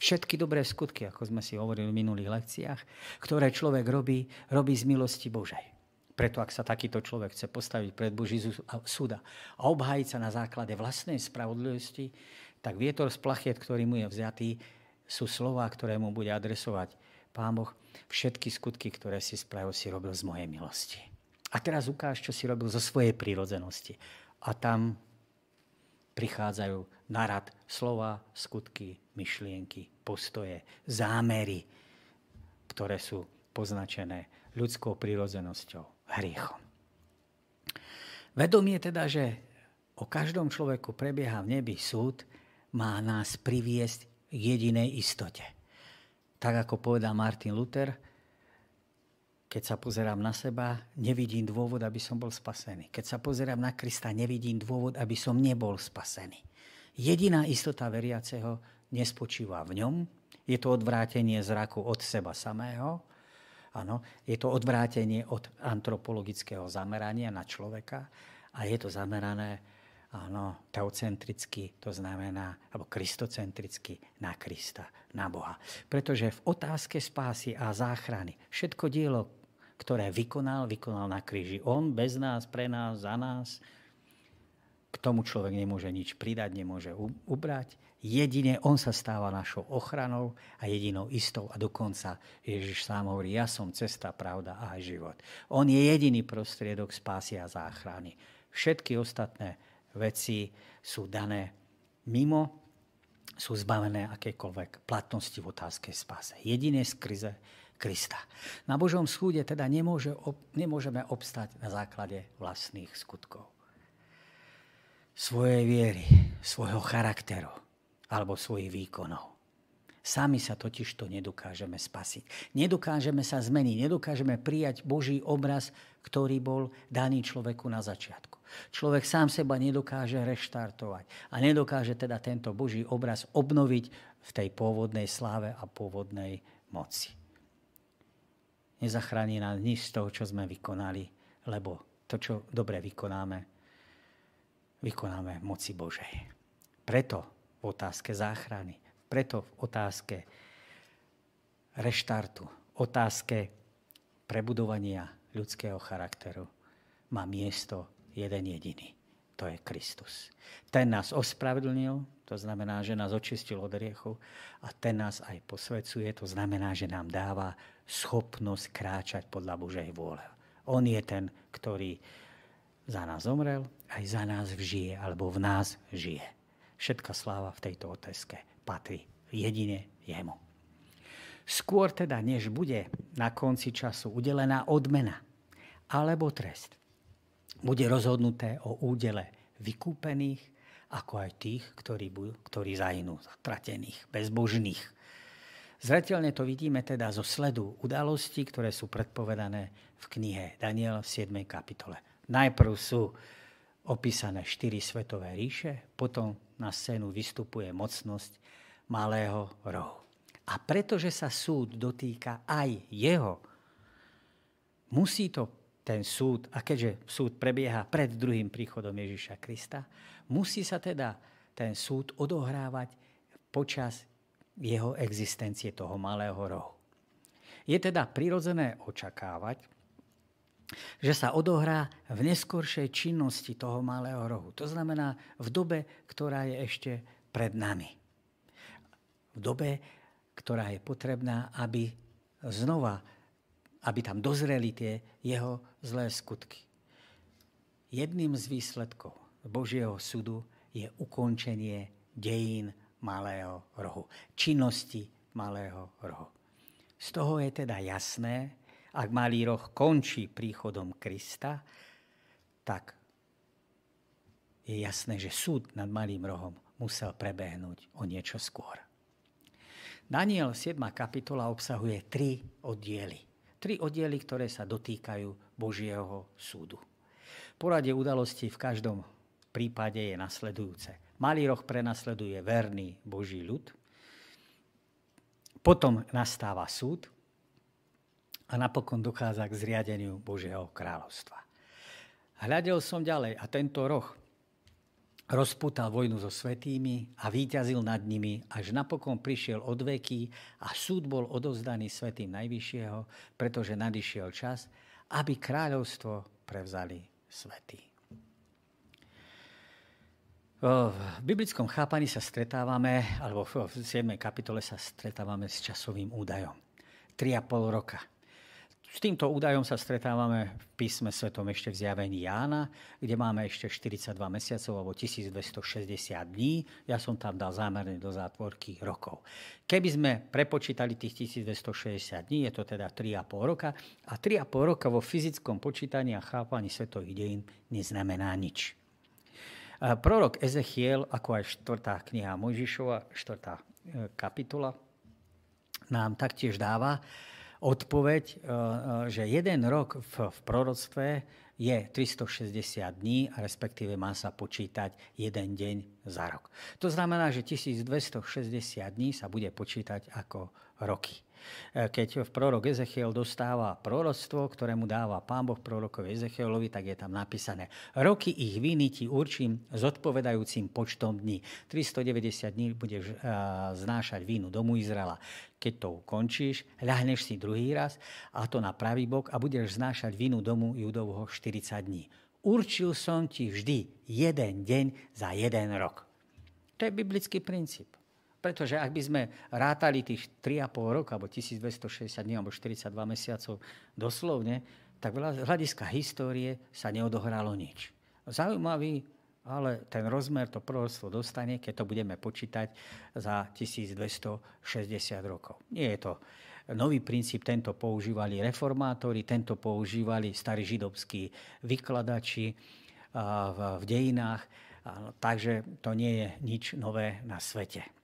Všetky dobré skutky, ako sme si hovorili v minulých lekciách, ktoré človek robí, robí z milosti Božej. Preto ak sa takýto človek chce postaviť pred Boží súda a obhájiť sa na základe vlastnej spravodlivosti, tak vietor z plachiet, ktorý mu je vzatý, sú slova, ktoré mu bude adresovať Pán Boh. Všetky skutky, ktoré si spravil, si robil z mojej milosti. A teraz ukáž, čo si robil zo svojej prírodzenosti. A tam prichádzajú na rad slova, skutky, myšlienky, postoje, zámery, ktoré sú poznačené ľudskou prirodzenosťou, hriechom. Vedomie teda, že o každom človeku prebieha v nebi súd, má nás priviesť k jedinej istote. Tak ako povedal Martin Luther, keď sa pozerám na seba, nevidím dôvod, aby som bol spasený. Keď sa pozerám na Krista, nevidím dôvod, aby som nebol spasený. Jediná istota veriaceho nespočíva v ňom. Je to odvrátenie zraku od seba samého. Ano, je to odvrátenie od antropologického zamerania na človeka a je to zamerané áno, teocentricky, to znamená, alebo kristocentricky na Krista, na Boha. Pretože v otázke spásy a záchrany všetko dielo ktoré vykonal, vykonal na kríži. On bez nás, pre nás, za nás. K tomu človek nemôže nič pridať, nemôže ubrať. Jedine on sa stáva našou ochranou a jedinou istou. A dokonca Ježiš sám hovorí, ja som cesta, pravda a život. On je jediný prostriedok spásy a záchrany. Všetky ostatné veci sú dané mimo, sú zbavené akékoľvek platnosti v otázke spáse. Jediné skrze Krista. Na Božom súde teda nemôže, nemôžeme obstať na základe vlastných skutkov. Svojej viery, svojho charakteru alebo svojich výkonov. Sami sa totiž to nedokážeme spasiť. Nedokážeme sa zmeniť, nedokážeme prijať Boží obraz, ktorý bol daný človeku na začiatku. Človek sám seba nedokáže reštartovať a nedokáže teda tento Boží obraz obnoviť v tej pôvodnej sláve a pôvodnej moci. Nezachráni nás nič z toho, čo sme vykonali, lebo to, čo dobre vykonáme, vykonáme moci Božej. Preto otázke záchrany preto v otázke reštartu, otázke prebudovania ľudského charakteru má miesto jeden jediný. To je Kristus. Ten nás ospravedlnil, to znamená, že nás očistil od riechu a ten nás aj posvecuje, to znamená, že nám dáva schopnosť kráčať podľa Božej vôle. On je ten, ktorý za nás zomrel, aj za nás vžije, alebo v nás žije. Všetka sláva v tejto otázke patrí jedine jemu. Skôr teda, než bude na konci času udelená odmena alebo trest, bude rozhodnuté o údele vykúpených, ako aj tých, ktorí, ktorí zahynú, zatratených, bezbožných. Zretelne to vidíme teda zo sledu udalostí, ktoré sú predpovedané v knihe Daniel v 7. kapitole. Najprv sú opísané štyri svetové ríše, potom na scénu vystupuje mocnosť malého rohu. A pretože sa súd dotýka aj jeho, musí to ten súd, a keďže súd prebieha pred druhým príchodom Ježiša Krista, musí sa teda ten súd odohrávať počas jeho existencie toho malého rohu. Je teda prirodzené očakávať, že sa odohrá v neskoršej činnosti toho malého rohu. To znamená v dobe, ktorá je ešte pred nami v dobe, ktorá je potrebná, aby znova, aby tam dozreli tie jeho zlé skutky. Jedným z výsledkov Božieho súdu je ukončenie dejín malého rohu, činnosti malého rohu. Z toho je teda jasné, ak malý roh končí príchodom Krista, tak je jasné, že súd nad malým rohom musel prebehnúť o niečo skôr. Daniel 7. kapitola obsahuje tri oddiely. Tri oddiely, ktoré sa dotýkajú Božieho súdu. Poradie udalostí v každom prípade je nasledujúce. Malý roh prenasleduje verný Boží ľud, potom nastáva súd a napokon dochádza k zriadeniu Božieho kráľovstva. Hľadel som ďalej a tento roh rozputal vojnu so svetými a výťazil nad nimi, až napokon prišiel od veky a súd bol odozdaný svetým Najvyššieho, pretože nadišiel čas, aby kráľovstvo prevzali svetí. V biblickom chápaní sa stretávame, alebo v 7. kapitole sa stretávame s časovým údajom. 3,5 roka s týmto údajom sa stretávame v písme svetom ešte v zjavení Jána, kde máme ešte 42 mesiacov alebo 1260 dní. Ja som tam dal zámerne do zátvorky rokov. Keby sme prepočítali tých 1260 dní, je to teda 3,5 roka. A 3,5 roka vo fyzickom počítaní a chápaní svetových dejín neznamená nič. Prorok Ezechiel, ako aj 4. kniha Mojžišova, 4. E, kapitola, nám taktiež dáva, odpoveď, e, e, že jeden rok v, v proroctve je 360 dní, respektíve má sa počítať jeden deň za rok. To znamená, že 1260 dní sa bude počítať ako roky. E, keď v prorok Ezechiel dostáva proroctvo, ktoré mu dáva pán Boh prorokovi Ezechielovi, tak je tam napísané roky ich viny ti určím zodpovedajúcim počtom dní. 390 dní budeš e, znášať vínu domu Izraela. Keď to ukončíš, ľahneš si druhý raz a to na pravý bok a budeš znášať vínu domu Judovho 40 dní. Určil som ti vždy jeden deň za jeden rok. To je biblický princíp. Pretože ak by sme rátali tých 3,5 roka, alebo 1260 dní, alebo 42 mesiacov doslovne, tak z hľadiska histórie sa neodohralo nič. Zaujímavý, ale ten rozmer to proroctvo dostane, keď to budeme počítať za 1260 rokov. Nie je to nový princíp, tento používali reformátori, tento používali starí židovskí vykladači v dejinách, takže to nie je nič nové na svete.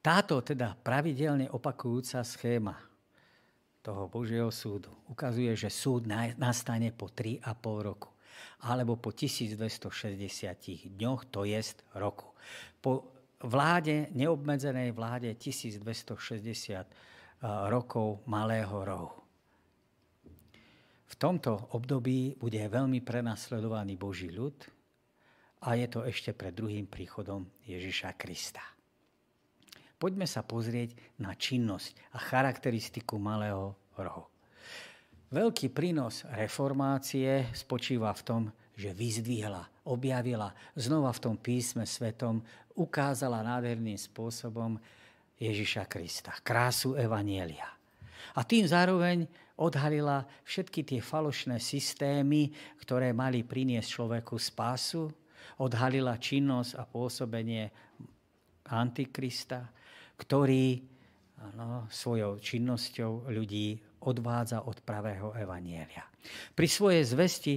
Táto teda pravidelne opakujúca schéma toho Božieho súdu ukazuje, že súd nastane po 3,5 roku alebo po 1260 dňoch, to jest roku. Po vláde, neobmedzenej vláde 1260 eh, rokov malého rohu. V tomto období bude veľmi prenasledovaný Boží ľud a je to ešte pred druhým príchodom Ježiša Krista. Poďme sa pozrieť na činnosť a charakteristiku malého rohu. Veľký prínos reformácie spočíva v tom, že vyzdvihla, objavila znova v tom písme svetom, ukázala nádherným spôsobom Ježiša Krista, krásu Evanielia. A tým zároveň odhalila všetky tie falošné systémy, ktoré mali priniesť človeku spásu, odhalila činnosť a pôsobenie Antikrista, ktorý ano, svojou činnosťou ľudí odvádza od pravého evanielia. Pri svojej zvesti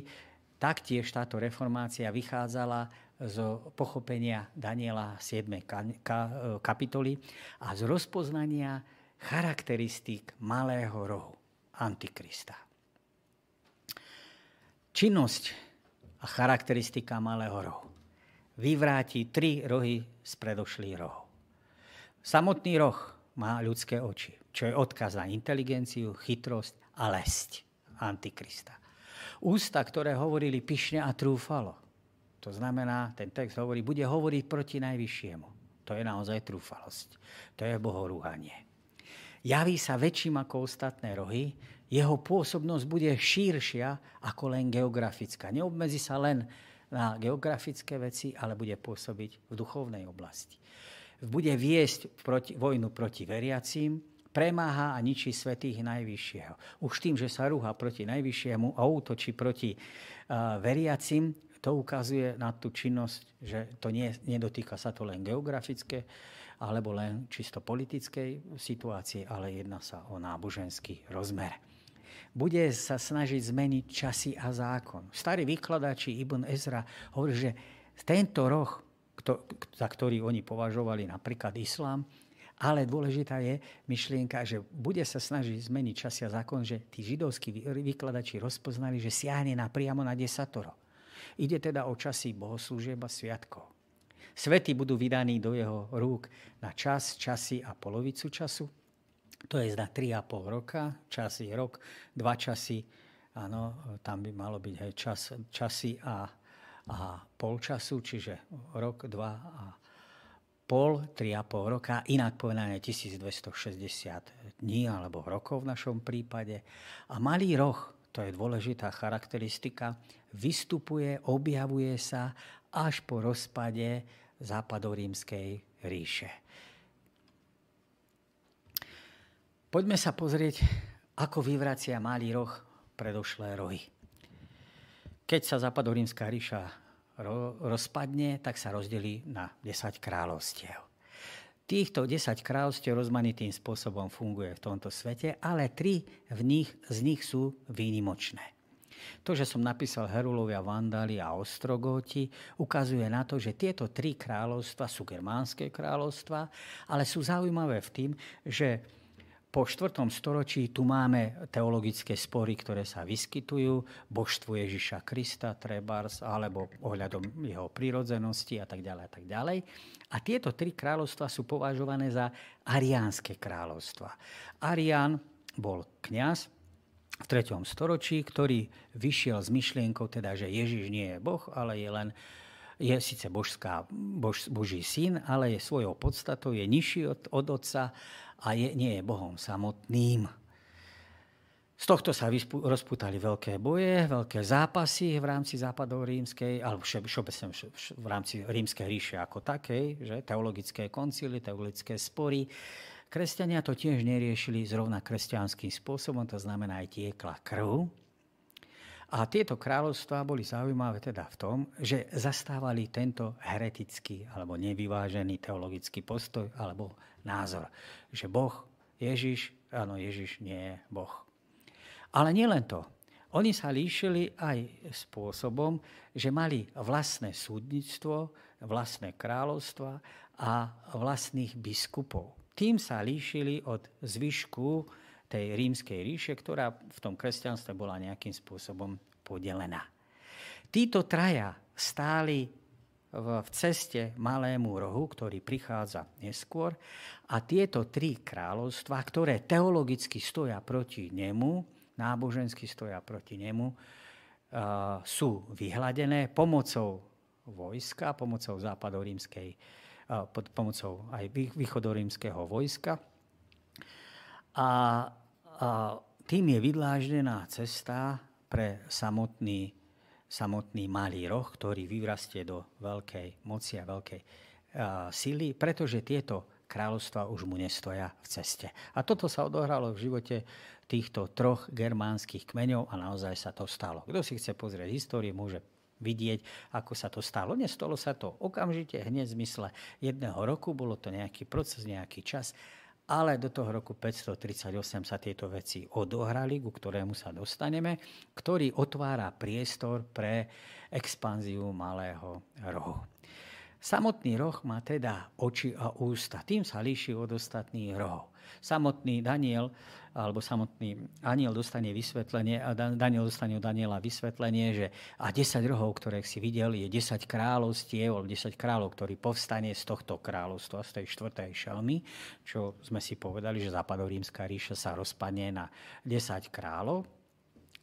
taktiež táto reformácia vychádzala z pochopenia Daniela 7. kapitoly a z rozpoznania charakteristík malého rohu Antikrista. Činnosť a charakteristika malého rohu vyvráti tri rohy z predošlých rohov. Samotný roh má ľudské oči, čo je odkaz na inteligenciu, chytrosť a lesť Antikrista. Ústa, ktoré hovorili pyšne a trúfalo. To znamená, ten text hovorí, bude hovoriť proti najvyššiemu. To je naozaj trúfalosť. To je bohorúhanie. Javí sa väčším ako ostatné rohy, jeho pôsobnosť bude šíršia ako len geografická. Neobmedzi sa len na geografické veci, ale bude pôsobiť v duchovnej oblasti bude viesť proti, vojnu proti veriacím, premáha a ničí svetých najvyššieho. Už tým, že sa rúha proti najvyššiemu a útočí proti uh, veriacim, to ukazuje na tú činnosť, že to nie, nedotýka sa to len geografické alebo len čisto politickej situácie, ale jedná sa o náboženský rozmer. Bude sa snažiť zmeniť časy a zákon. Starí vykladači Ibn Ezra hovorí, že tento roh za ktorý oni považovali napríklad islám. Ale dôležitá je myšlienka, že bude sa snažiť zmeniť časia zákon, že tí židovskí vykladači rozpoznali, že siahne na priamo na desatoro. Ide teda o časy bohoslúžieb a sviatkov. Svety budú vydaní do jeho rúk na čas, časy a polovicu času. To je na 3,5 roka, čas je rok, dva časy, áno, tam by malo byť aj čas, časy a a pol času, čiže rok, dva a pol, tri a pol roka, inak povedané 1260 dní alebo rokov v našom prípade. A malý roh, to je dôležitá charakteristika, vystupuje, objavuje sa až po rozpade západorímskej ríše. Poďme sa pozrieť, ako vyvracia malý roh predošlé rohy. Keď sa západorímska ríša rozpadne, tak sa rozdelí na 10 kráľovstiev. Týchto 10 kráľovstiev rozmanitým spôsobom funguje v tomto svete, ale tri v nich, z nich sú výnimočné. To, že som napísal Herulovia, Vandáli a Ostrogóti, ukazuje na to, že tieto tri kráľovstva sú germánske kráľovstva, ale sú zaujímavé v tým, že po 4. storočí tu máme teologické spory, ktoré sa vyskytujú, božstvo Ježiša Krista, Trebars, alebo ohľadom jeho prírodzenosti a tak ďalej a tak ďalej. A tieto tri kráľovstva sú považované za ariánske kráľovstva. Arián bol kňaz v 3. storočí, ktorý vyšiel s myšlienkou, teda, že Ježiš nie je Boh, ale je len je síce božská, bož, boží syn, ale je svojou podstatou, je nižší od, od otca a je, nie je Bohom samotným. Z tohto sa rozputali veľké boje, veľké zápasy v rámci západorímskej, alebo všeobecne v rámci rímskej ríše ako takej, že teologické koncily, teologické spory. Kresťania to tiež neriešili zrovna kresťanským spôsobom, to znamená aj tiekla krv. A tieto kráľovstvá boli zaujímavé teda v tom, že zastávali tento heretický alebo nevyvážený teologický postoj alebo názor, že Boh, Ježiš, áno, Ježiš nie je Boh. Ale nielen to. Oni sa líšili aj spôsobom, že mali vlastné súdnictvo, vlastné kráľovstva a vlastných biskupov. Tým sa líšili od zvyšku tej rímskej ríše, ktorá v tom kresťanstve bola nejakým spôsobom podelená. Títo traja stáli v ceste malému rohu, ktorý prichádza neskôr a tieto tri kráľovstva, ktoré teologicky stoja proti nemu, nábožensky stoja proti nemu, sú vyhladené pomocou vojska, pomocou západorímskej, pod pomocou aj východorímskeho vojska. A, a tým je vydláždená cesta pre samotný samotný malý roh, ktorý vyrastie do veľkej moci a veľkej sily, pretože tieto kráľovstva už mu nestoja v ceste. A toto sa odohralo v živote týchto troch germánskych kmeňov a naozaj sa to stalo. Kto si chce pozrieť históriu, môže vidieť, ako sa to stalo. Nestalo sa to okamžite, hneď v zmysle jedného roku, bolo to nejaký proces, nejaký čas ale do toho roku 538 sa tieto veci odohrali, ku ktorému sa dostaneme, ktorý otvára priestor pre expanziu malého rohu. Samotný roh má teda oči a ústa. Tým sa líši od ostatných rohov. Samotný Daniel alebo samotný aniel dostane vysvetlenie, a Daniel dostane od Daniela vysvetlenie, že a 10 rohov, ktoré si videl, je 10 kráľovstiev, alebo 10 kráľov, ktorý povstane z tohto kráľovstva, z tej štvrtej šelmy, čo sme si povedali, že západorímska ríša sa rozpadne na 10 kráľov.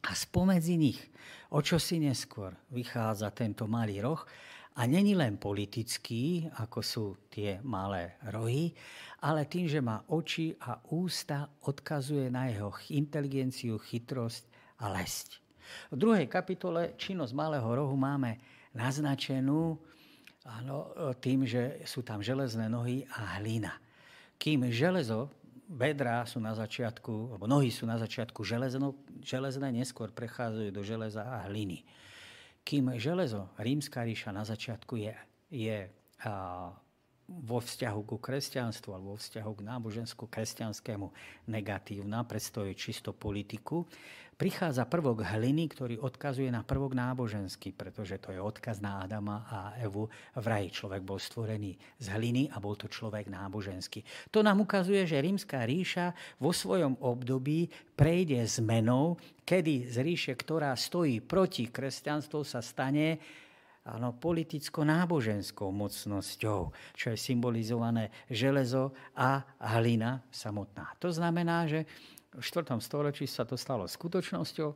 A spomedzi nich, o čo si neskôr vychádza tento malý roh, a není len politický, ako sú tie malé rohy, ale tým, že má oči a ústa, odkazuje na jeho inteligenciu, chytrosť a lesť. V druhej kapitole činnosť malého rohu máme naznačenú áno, tým, že sú tam železné nohy a hlina. Kým železo, bedrá sú na začiatku, alebo nohy sú na začiatku železno, železné, neskôr prechádzajú do železa a hliny. Kým železo, rímska ríša na začiatku je, je a, vo vzťahu ku kresťanstvu alebo vo vzťahu k nábožensku kresťanskému negatívna, predstavuje čisto politiku, prichádza prvok hliny, ktorý odkazuje na prvok náboženský, pretože to je odkaz na Adama a Evu v raji. Človek bol stvorený z hliny a bol to človek náboženský. To nám ukazuje, že rímska ríša vo svojom období prejde zmenou, kedy z ríše, ktorá stojí proti kresťanstvu, sa stane áno, politicko-náboženskou mocnosťou, čo je symbolizované železo a hlina samotná. To znamená, že v 4. storočí sa to stalo skutočnosťou,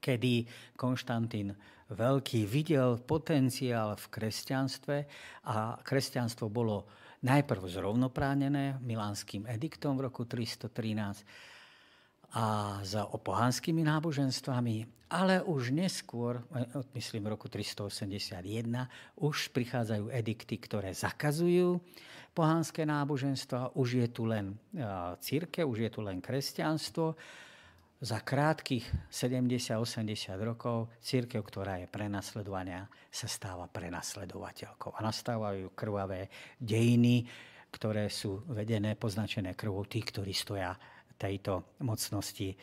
kedy Konštantín Veľký videl potenciál v kresťanstve a kresťanstvo bolo najprv zrovnopránené milánskym ediktom v roku 313 a za opohanskými náboženstvami, ale už neskôr, myslím v roku 381, už prichádzajú edikty, ktoré zakazujú pohanské náboženstva, už je tu len círke, už je tu len kresťanstvo. Za krátkých 70-80 rokov církev, ktorá je prenasledovania, sa stáva prenasledovateľkou. A nastávajú krvavé dejiny, ktoré sú vedené, poznačené krvou tých, ktorí stoja tejto mocnosti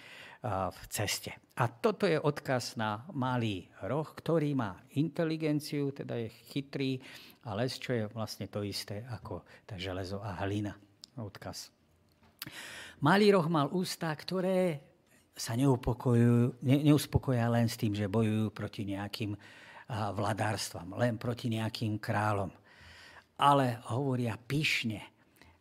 v ceste. A toto je odkaz na malý roh, ktorý má inteligenciu, teda je chytrý, a les, čo je vlastne to isté ako tá železo a hlina. Odkaz. Malý roh mal ústa, ktoré sa neupokojujú, ne, neuspokoja len s tým, že bojujú proti nejakým vladárstvam, len proti nejakým kráľom. Ale hovoria pyšne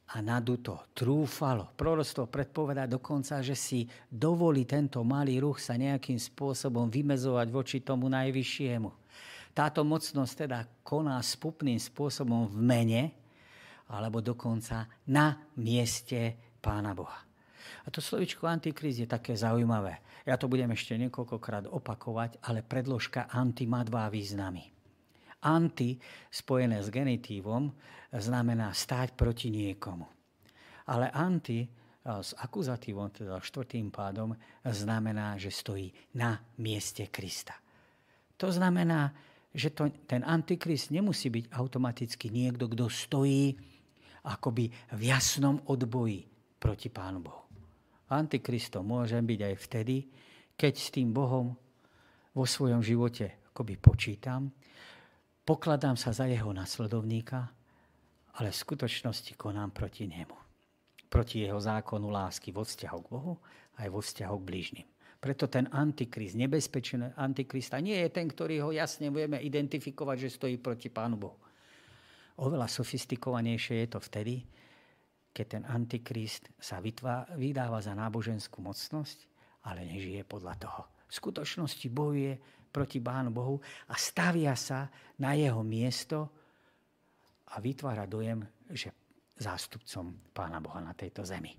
a naduto, trúfalo. Proroctvo predpoveda dokonca, že si dovolí tento malý ruch sa nejakým spôsobom vymezovať voči tomu najvyššiemu táto mocnosť teda koná spupným spôsobom v mene, alebo dokonca na mieste Pána Boha. A to slovičko antikrist je také zaujímavé. Ja to budem ešte niekoľkokrát opakovať, ale predložka anti má dva významy. Anti, spojené s genitívom, znamená stáť proti niekomu. Ale anti s akuzatívom, teda štvrtým pádom, znamená, že stojí na mieste Krista. To znamená, že to, ten antikrist nemusí byť automaticky niekto, kto stojí akoby v jasnom odboji proti Pánu Bohu. Antikristom môžem byť aj vtedy, keď s tým Bohom vo svojom živote akoby počítam, pokladám sa za jeho nasledovníka, ale v skutočnosti konám proti nemu. Proti jeho zákonu lásky vo vzťahu k Bohu aj vo vzťahu k blížnym. Preto ten antikrist, nebezpečný antikrista, nie je ten, ktorý ho jasne vieme identifikovať, že stojí proti Pánu Bohu. Oveľa sofistikovanejšie je to vtedy, keď ten antikrist sa vytvá, vydáva za náboženskú mocnosť, ale nežije podľa toho. V skutočnosti bojuje proti Pánu Bohu a stavia sa na jeho miesto a vytvára dojem, že zástupcom Pána Boha na tejto zemi.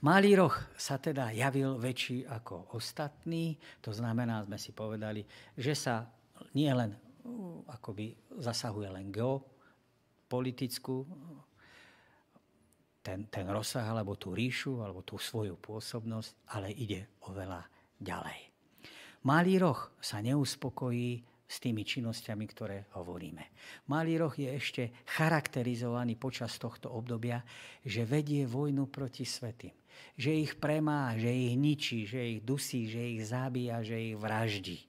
Malý roh sa teda javil väčší ako ostatný, to znamená, sme si povedali, že sa nie len uh, akoby zasahuje len geopolitickú ten, ten rozsah, alebo tú ríšu, alebo tú svoju pôsobnosť, ale ide oveľa ďalej. Malý roh sa neuspokojí s tými činnosťami, ktoré hovoríme. Malý roh je ešte charakterizovaný počas tohto obdobia, že vedie vojnu proti svetým že ich premá, že ich ničí, že ich dusí, že ich zabíja, že ich vraždí.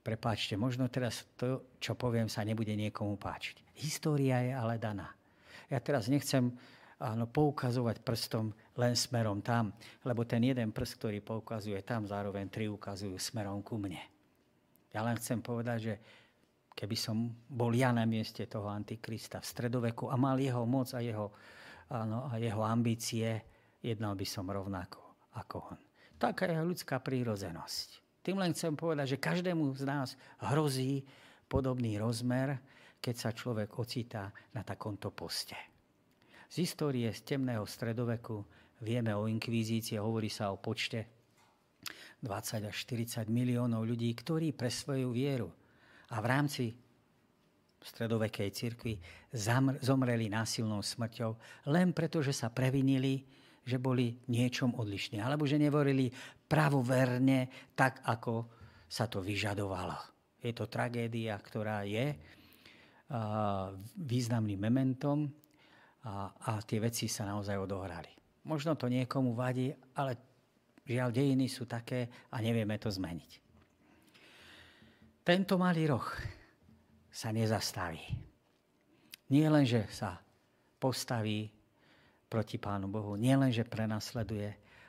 Prepáčte, možno teraz to, čo poviem, sa nebude niekomu páčiť. História je ale daná. Ja teraz nechcem áno, poukazovať prstom len smerom tam, lebo ten jeden prst, ktorý poukazuje tam, zároveň tri ukazujú smerom ku mne. Ja len chcem povedať, že keby som bol ja na mieste toho Antikrista v stredoveku a mal jeho moc a jeho áno, a jeho ambície, jednal by som rovnako ako on. Taká je ľudská prírodzenosť. Tým len chcem povedať, že každému z nás hrozí podobný rozmer, keď sa človek ocitá na takomto poste. Z histórie z temného stredoveku vieme o inkvizícii, hovorí sa o počte 20 až 40 miliónov ľudí, ktorí pre svoju vieru a v rámci stredovekej cirkvi zomreli násilnou smrťou len preto, že sa previnili, že boli niečom odlišní. Alebo že nevorili pravoverne tak, ako sa to vyžadovalo. Je to tragédia, ktorá je významným mementom a, a tie veci sa naozaj odohrali. Možno to niekomu vadí, ale žiaľ, dejiny sú také a nevieme to zmeniť. Tento malý roh sa nezastaví. Nie len, že sa postaví proti Pánu Bohu, nie len, že prenasleduje,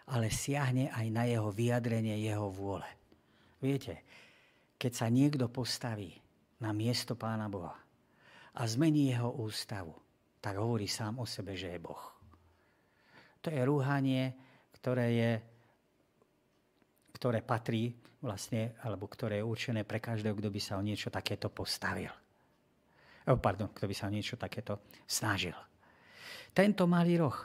ale siahne aj na jeho vyjadrenie jeho vôle. Viete, keď sa niekto postaví na miesto Pána Boha a zmení jeho ústavu, tak hovorí sám o sebe, že je Boh. To je rúhanie, ktoré, je, ktoré patrí vlastne, alebo ktoré je určené pre každého, kto by sa o niečo takéto postavil. Oh, pardon, kto by sa o niečo takéto snažil. Tento malý roh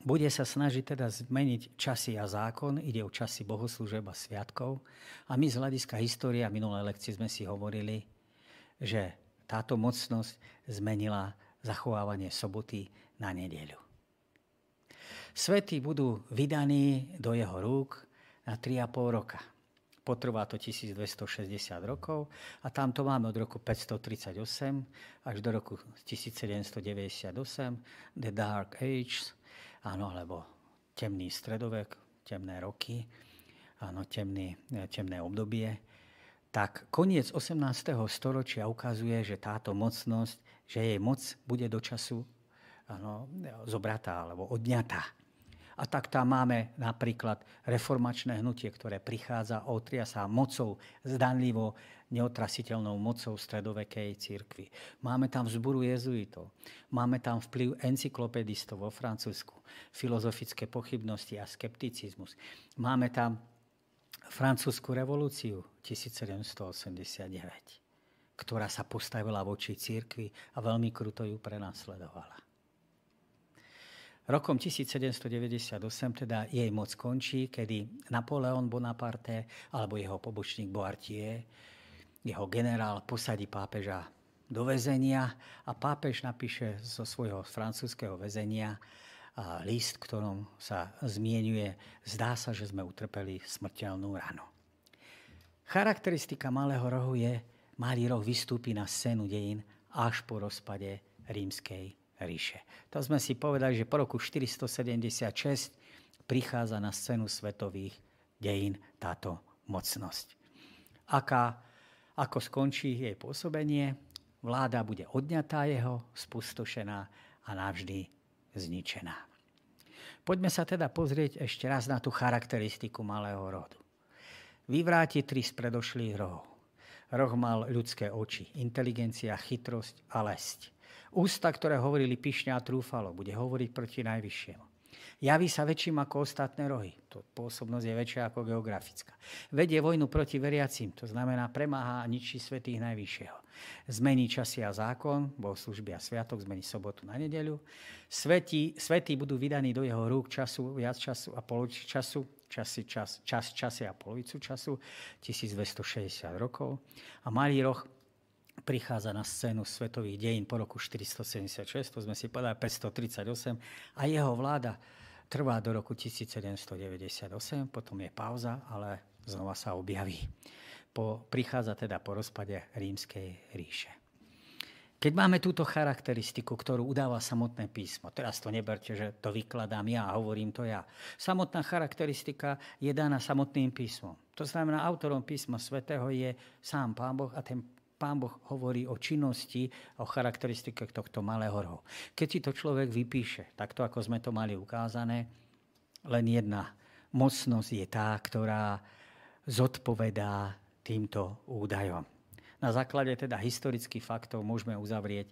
bude sa snažiť teda zmeniť časy a zákon, ide o časy bohoslúžeb a sviatkov. A my z hľadiska histórie a minulé lekcie sme si hovorili, že táto mocnosť zmenila zachovávanie soboty na nedeľu. Svety budú vydaní do jeho rúk na 3,5 roka. Potrvá to 1260 rokov a tam to máme od roku 538 až do roku 1798, The Dark Age, áno, alebo temný stredovek, temné roky, áno, temný, temné obdobie. Tak koniec 18. storočia ukazuje, že táto mocnosť, že jej moc bude do času áno, zobratá alebo odňatá. A tak tam máme napríklad reformačné hnutie, ktoré prichádza a otria sa mocou, zdanlivo neotrasiteľnou mocou stredovekej církvy. Máme tam vzburu jezuitov, máme tam vplyv encyklopedistov vo Francúzsku, filozofické pochybnosti a skepticizmus. Máme tam francúzsku revolúciu 1789, ktorá sa postavila voči církvi a veľmi kruto ju prenasledovala. Rokom 1798 teda jej moc končí, kedy Napoleon Bonaparte alebo jeho pobočník Boartier, jeho generál posadí pápeža do väzenia a pápež napíše zo svojho francúzského väzenia list, ktorom sa zmienuje, zdá sa, že sme utrpeli smrteľnú ranu. Charakteristika malého rohu je, malý roh vystúpi na scénu dejín až po rozpade rímskej ríše. To sme si povedali, že po roku 476 prichádza na scénu svetových dejín táto mocnosť. Aká, ako skončí jej pôsobenie? vláda bude odňatá jeho, spustošená a navždy zničená. Poďme sa teda pozrieť ešte raz na tú charakteristiku malého rodu. Vyvráti tri z predošlých rohov. Roh mal ľudské oči, inteligencia, chytrosť a lesť. Ústa, ktoré hovorili pišne a trúfalo, bude hovoriť proti najvyššiemu. Javí sa väčším ako ostatné rohy. To pôsobnosť je väčšia ako geografická. Vedie vojnu proti veriacim, to znamená premáha a ničí svetých najvyššieho. Zmení časy a zákon, bol služby a sviatok, zmení sobotu na nedeľu. Svetí, svetí budú vydaní do jeho rúk času, viac času a polovici času, časy, čas, čas, časy a polovicu času, 1260 rokov. A malý roh prichádza na scénu svetových dejín po roku 476, to sme si povedali 538, a jeho vláda Trvá do roku 1798, potom je pauza, ale znova sa objaví. Po, prichádza teda po rozpade rímskej ríše. Keď máme túto charakteristiku, ktorú udáva samotné písmo, teraz to neberte, že to vykladám ja a hovorím to ja. Samotná charakteristika je daná samotným písmom. To znamená, autorom písma svätého je sám Pán Boh a ten Pán Boh hovorí o činnosti, o charakteristike tohto malého rohu. Keď si to človek vypíše, takto ako sme to mali ukázané, len jedna mocnosť je tá, ktorá zodpovedá týmto údajom. Na základe teda historických faktov môžeme uzavrieť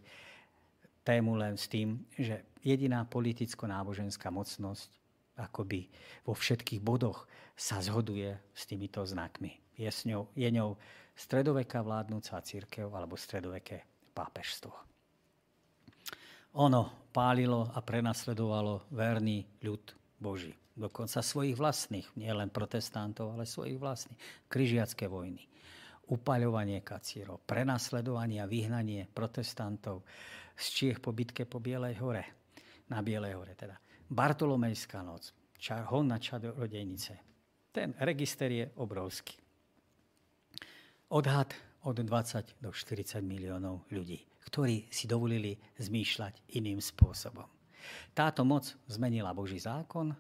tému len s tým, že jediná politicko-náboženská mocnosť akoby vo všetkých bodoch sa zhoduje s týmito znakmi. Je, s ňou, je ňou stredoveká vládnúca církev alebo stredoveké pápežstvo. Ono pálilo a prenasledovalo verný ľud Boží. Dokonca svojich vlastných, nielen protestantov, ale svojich vlastných. Kryžiacké vojny, upaľovanie kacírov, prenasledovanie a vyhnanie protestantov z Čiech po bitke po Bielej hore. Na Bielej hore teda. Bartolomejská noc, hon na čarodejnice. Ten register je obrovský. Odhad od 20 do 40 miliónov ľudí, ktorí si dovolili zmýšľať iným spôsobom. Táto moc zmenila Boží zákon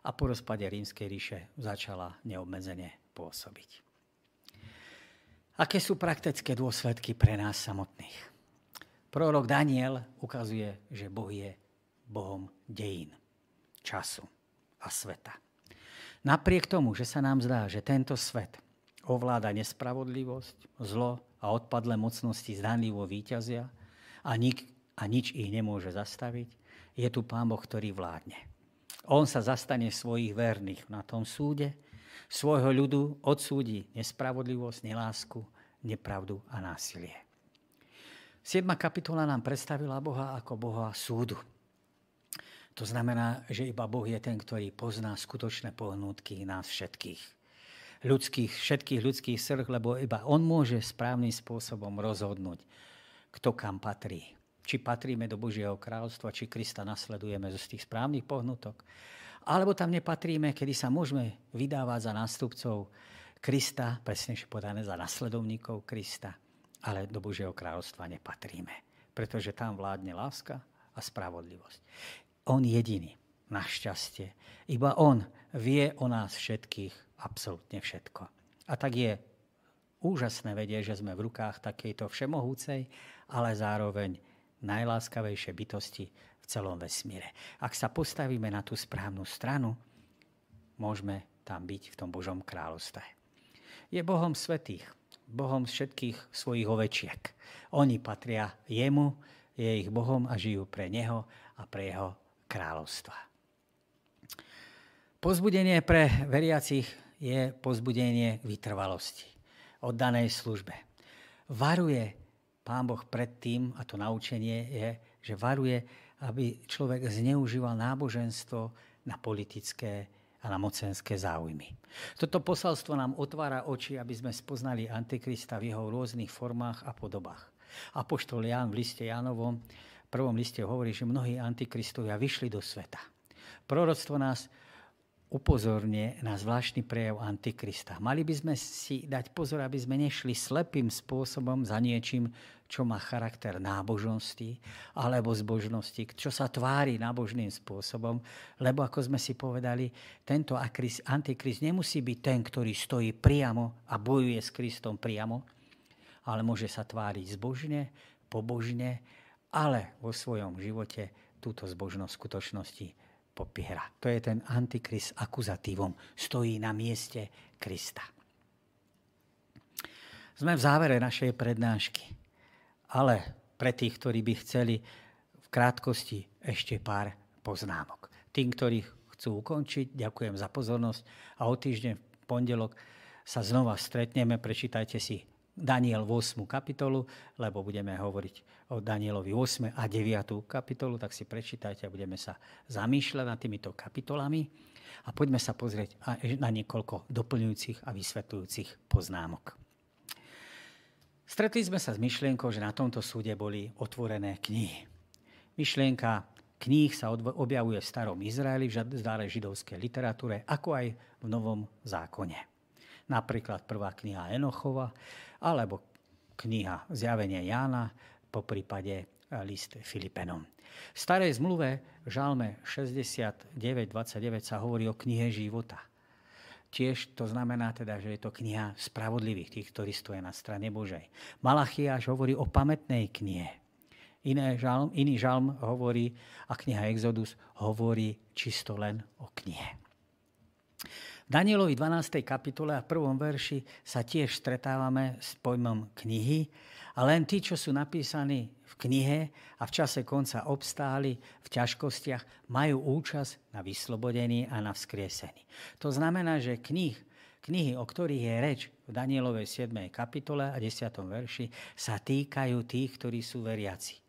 a po rozpade rímskej ríše začala neobmedzene pôsobiť. Aké sú praktické dôsledky pre nás samotných? Prorok Daniel ukazuje, že Boh je Bohom dejín, času a sveta. Napriek tomu, že sa nám zdá, že tento svet ovláda nespravodlivosť, zlo a odpadlé mocnosti zdanlivo víťazia a, nik, a nič ich nemôže zastaviť, je tu Pán Boh, ktorý vládne. On sa zastane svojich verných na tom súde, svojho ľudu odsúdi nespravodlivosť, nelásku, nepravdu a násilie. 7. kapitola nám predstavila Boha ako Boha súdu. To znamená, že iba Boh je ten, ktorý pozná skutočné pohnútky nás všetkých ľudských, všetkých ľudských srdc, lebo iba on môže správnym spôsobom rozhodnúť, kto kam patrí. Či patríme do Božieho kráľstva, či Krista nasledujeme zo tých správnych pohnutok, alebo tam nepatríme, kedy sa môžeme vydávať za nástupcov Krista, presnejšie podané za nasledovníkov Krista, ale do Božieho kráľovstva nepatríme, pretože tam vládne láska a spravodlivosť. On jediný, našťastie, iba on vie o nás všetkých absolútne všetko. A tak je úžasné vedieť, že sme v rukách takejto všemohúcej, ale zároveň najláskavejšej bytosti v celom vesmíre. Ak sa postavíme na tú správnu stranu, môžeme tam byť v tom Božom kráľovstve. Je Bohom svetých, Bohom všetkých svojich ovečiek. Oni patria jemu, je ich Bohom a žijú pre Neho a pre Jeho kráľovstva. Pozbudenie pre veriacich je pozbudenie vytrvalosti, oddanej službe. Varuje Pán Boh pred tým, a to naučenie je, že varuje, aby človek zneužíval náboženstvo na politické a na mocenské záujmy. Toto posalstvo nám otvára oči, aby sme spoznali Antikrista v jeho rôznych formách a podobách. Apoštol Ján v liste Jánovom, v prvom liste hovorí, že mnohí antikristovia vyšli do sveta. Proroctvo nás upozorne na zvláštny prejav Antikrista. Mali by sme si dať pozor, aby sme nešli slepým spôsobom za niečím, čo má charakter nábožnosti alebo zbožnosti, čo sa tvári nábožným spôsobom, lebo ako sme si povedali, tento antikrist nemusí byť ten, ktorý stojí priamo a bojuje s Kristom priamo, ale môže sa tváriť zbožne, pobožne, ale vo svojom živote túto zbožnosť skutočnosti popiera. To je ten antikrist akuzatívom. Stojí na mieste Krista. Sme v závere našej prednášky, ale pre tých, ktorí by chceli v krátkosti ešte pár poznámok. Tým, ktorí chcú ukončiť, ďakujem za pozornosť a o týždeň v pondelok sa znova stretneme. Prečítajte si Daniel 8. kapitolu, lebo budeme hovoriť o Danielovi 8. a 9. kapitolu, tak si prečítajte a budeme sa zamýšľať nad týmito kapitolami a poďme sa pozrieť na niekoľko doplňujúcich a vysvetľujúcich poznámok. Stretli sme sa s myšlienkou, že na tomto súde boli otvorené knihy. Myšlienka kníh sa objavuje v starom Izraeli, v zdále židovskej literatúre, ako aj v Novom zákone. Napríklad prvá kniha Enochova, alebo kniha Zjavenie Jána, po prípade e, list Filipenom. V starej zmluve v žalme 69.29 sa hovorí o knihe života. Tiež to znamená teda, že je to kniha spravodlivých, tých, ktorí stojí na strane Božej. Malachiáš hovorí o pamätnej knihe. Iné žalm, iný žalm hovorí, a kniha Exodus hovorí čisto len o knihe. Danielovi 12. kapitole a 1. verši sa tiež stretávame s pojmom knihy a len tí, čo sú napísaní v knihe a v čase konca obstáli v ťažkostiach, majú účasť na vyslobodení a na vzkriesení. To znamená, že knih, knihy, o ktorých je reč v Danielovej 7. kapitole a 10. verši, sa týkajú tých, ktorí sú veriaci.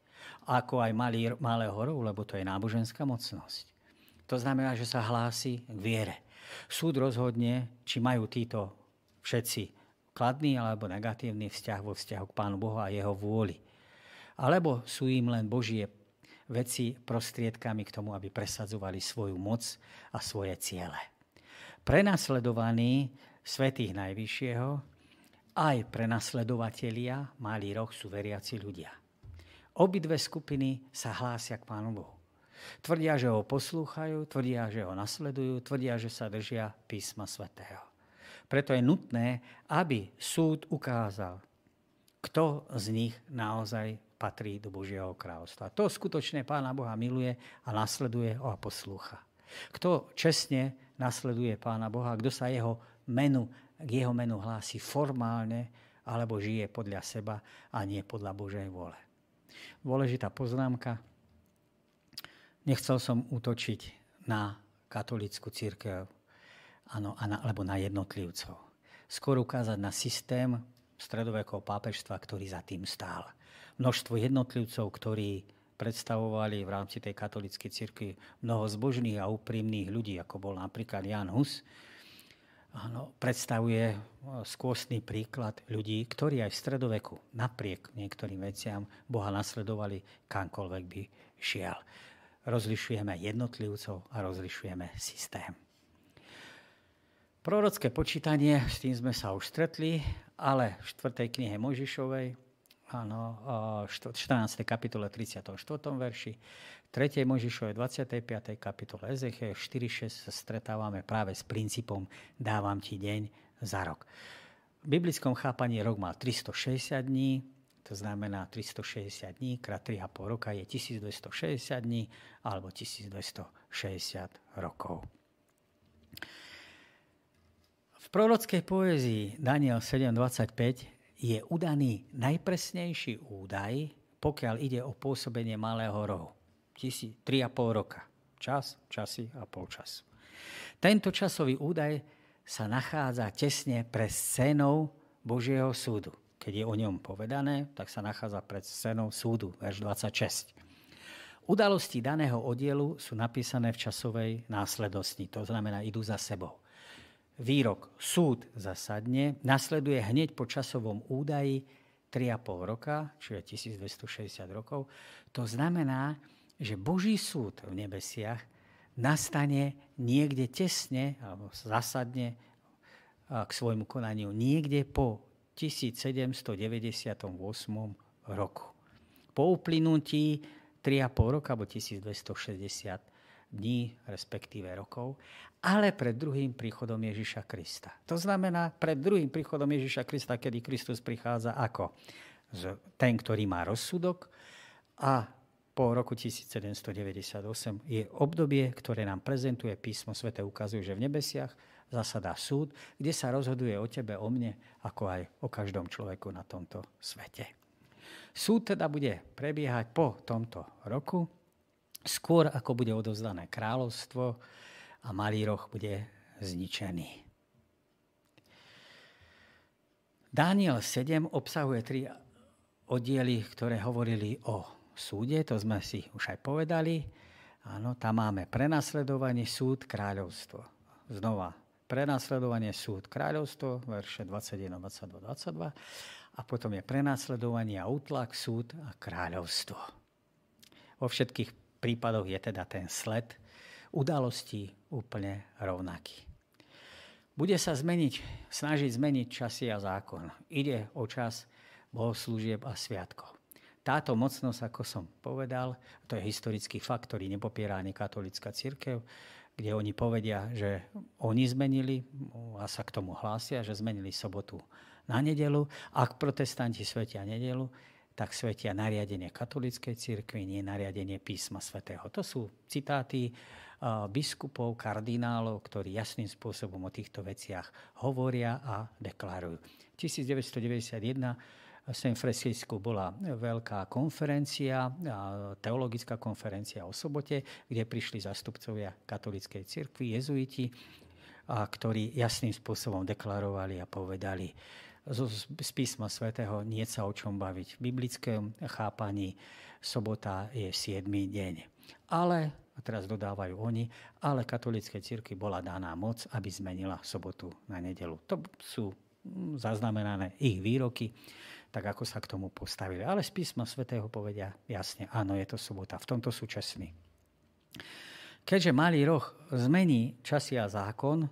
Ako aj malý, malého horovu, lebo to je náboženská mocnosť. To znamená, že sa hlási k viere. Súd rozhodne, či majú títo všetci kladný alebo negatívny vzťah vo vzťahu k Pánu Bohu a jeho vôli. Alebo sú im len Božie veci prostriedkami k tomu, aby presadzovali svoju moc a svoje ciele. Prenasledovaní svetých Najvyššieho aj prenasledovatelia malý roh sú veriaci ľudia. Obidve skupiny sa hlásia k Pánu Bohu. Tvrdia, že ho poslúchajú, tvrdia, že ho nasledujú, tvrdia, že sa držia písma svätého. Preto je nutné, aby súd ukázal, kto z nich naozaj patrí do Božieho kráľovstva. To skutočne Pána Boha miluje a nasleduje ho a poslúcha. Kto čestne nasleduje Pána Boha, kto sa jeho menu, k jeho menu hlási formálne, alebo žije podľa seba a nie podľa Božej vôle. Dôležitá poznámka. Nechcel som útočiť na katolickú církev ano, alebo na jednotlivcov. Skôr ukázať na systém stredovekého pápežstva, ktorý za tým stál. Množstvo jednotlivcov, ktorí predstavovali v rámci tej katolíckej cirkvi mnoho zbožných a úprimných ľudí, ako bol napríklad Jan Hus, ano, predstavuje skôsný príklad ľudí, ktorí aj v stredoveku napriek niektorým veciam Boha nasledovali kamkoľvek by šiel rozlišujeme jednotlivcov a rozlišujeme systém. Prorocké počítanie, s tým sme sa už stretli, ale v 4. knihe Mojžišovej, áno, 14. kapitole 34. verši, 3. Mojžišovej 25. kapitole Ezechiel 4.6 sa stretávame práve s princípom dávam ti deň za rok. V biblickom chápaní rok má 360 dní, to znamená 360 dní krát 3,5 roka je 1260 dní alebo 1260 rokov. V prorockej poézii Daniel 7.25 je udaný najpresnejší údaj, pokiaľ ide o pôsobenie malého rohu. 3,5 roka. Čas, časy a polčas. Tento časový údaj sa nachádza tesne pre scénou Božieho súdu keď je o ňom povedané, tak sa nachádza pred scénou súdu, verš 26. Udalosti daného oddielu sú napísané v časovej následnosti, to znamená, idú za sebou. Výrok súd zasadne nasleduje hneď po časovom údaji 3,5 roka, čiže 1260 rokov. To znamená, že Boží súd v nebesiach nastane niekde tesne, alebo zasadne k svojmu konaniu niekde po 1798 roku. Po uplynutí 3,5 roka, alebo 1260 dní, respektíve rokov, ale pred druhým príchodom Ježiša Krista. To znamená pred druhým príchodom Ježiša Krista, kedy Kristus prichádza ako ten, ktorý má rozsudok a po roku 1798 je obdobie, ktoré nám prezentuje písmo svete, ukazuje, že v nebesiach zasadá súd, kde sa rozhoduje o tebe, o mne, ako aj o každom človeku na tomto svete. Súd teda bude prebiehať po tomto roku, skôr ako bude odovzdané kráľovstvo a malý roh bude zničený. Daniel 7 obsahuje tri oddiely, ktoré hovorili o súde, to sme si už aj povedali. Áno, tam máme prenasledovanie, súd, kráľovstvo. Znova, prenasledovanie, súd, kráľovstvo, verše 21, 22, 22. A potom je prenasledovanie a útlak, súd a kráľovstvo. Vo všetkých prípadoch je teda ten sled udalostí úplne rovnaký. Bude sa zmeniť, snažiť zmeniť časy a zákon. Ide o čas bohoslúžieb a sviatkov. Táto mocnosť, ako som povedal, to je historický fakt, ktorý nepopiera ani katolická církev, kde oni povedia, že oni zmenili a sa k tomu hlásia, že zmenili sobotu na nedelu. Ak protestanti svetia nedelu, tak svetia nariadenie katolíckej cirkvi, nie nariadenie písma svätého. To sú citáty biskupov, kardinálov, ktorí jasným spôsobom o týchto veciach hovoria a deklarujú. 1991 v San Francisco bola veľká konferencia, teologická konferencia o sobote, kde prišli zastupcovia katolíckej cirkvi, jezuiti, a ktorí jasným spôsobom deklarovali a povedali, z písma svätého nie sa o čom baviť. V biblickom chápaní sobota je 7. deň. Ale a teraz dodávajú oni, ale katolíckej cirkvi bola daná moc, aby zmenila sobotu na nedelu. To sú zaznamenané ich výroky, tak ako sa k tomu postavili. Ale z písma svätého povedia jasne, áno, je to sobota. V tomto sú. Keďže malý roh zmení časy a zákon,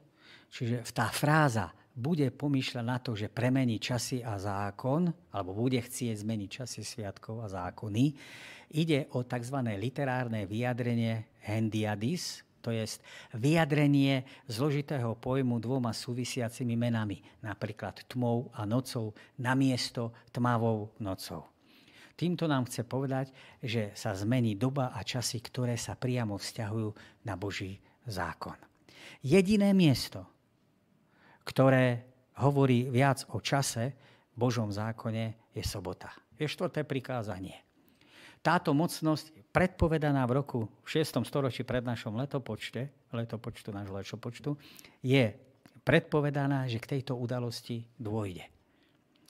čiže tá fráza bude pomýšľať na to, že premení časy a zákon, alebo bude chcieť zmeniť časy sviatkov a zákony, ide o tzv. literárne vyjadrenie hendiadis, to je vyjadrenie zložitého pojmu dvoma súvisiacimi menami, napríklad tmou a nocou, namiesto tmavou nocou. Týmto nám chce povedať, že sa zmení doba a časy, ktoré sa priamo vzťahujú na Boží zákon. Jediné miesto, ktoré hovorí viac o čase v Božom zákone, je sobota. Je štvrté prikázanie. Táto mocnosť predpovedaná v roku v 6. storočí pred našom letopočte, letopočtu nášho letopočtu, je predpovedaná, že k tejto udalosti dôjde.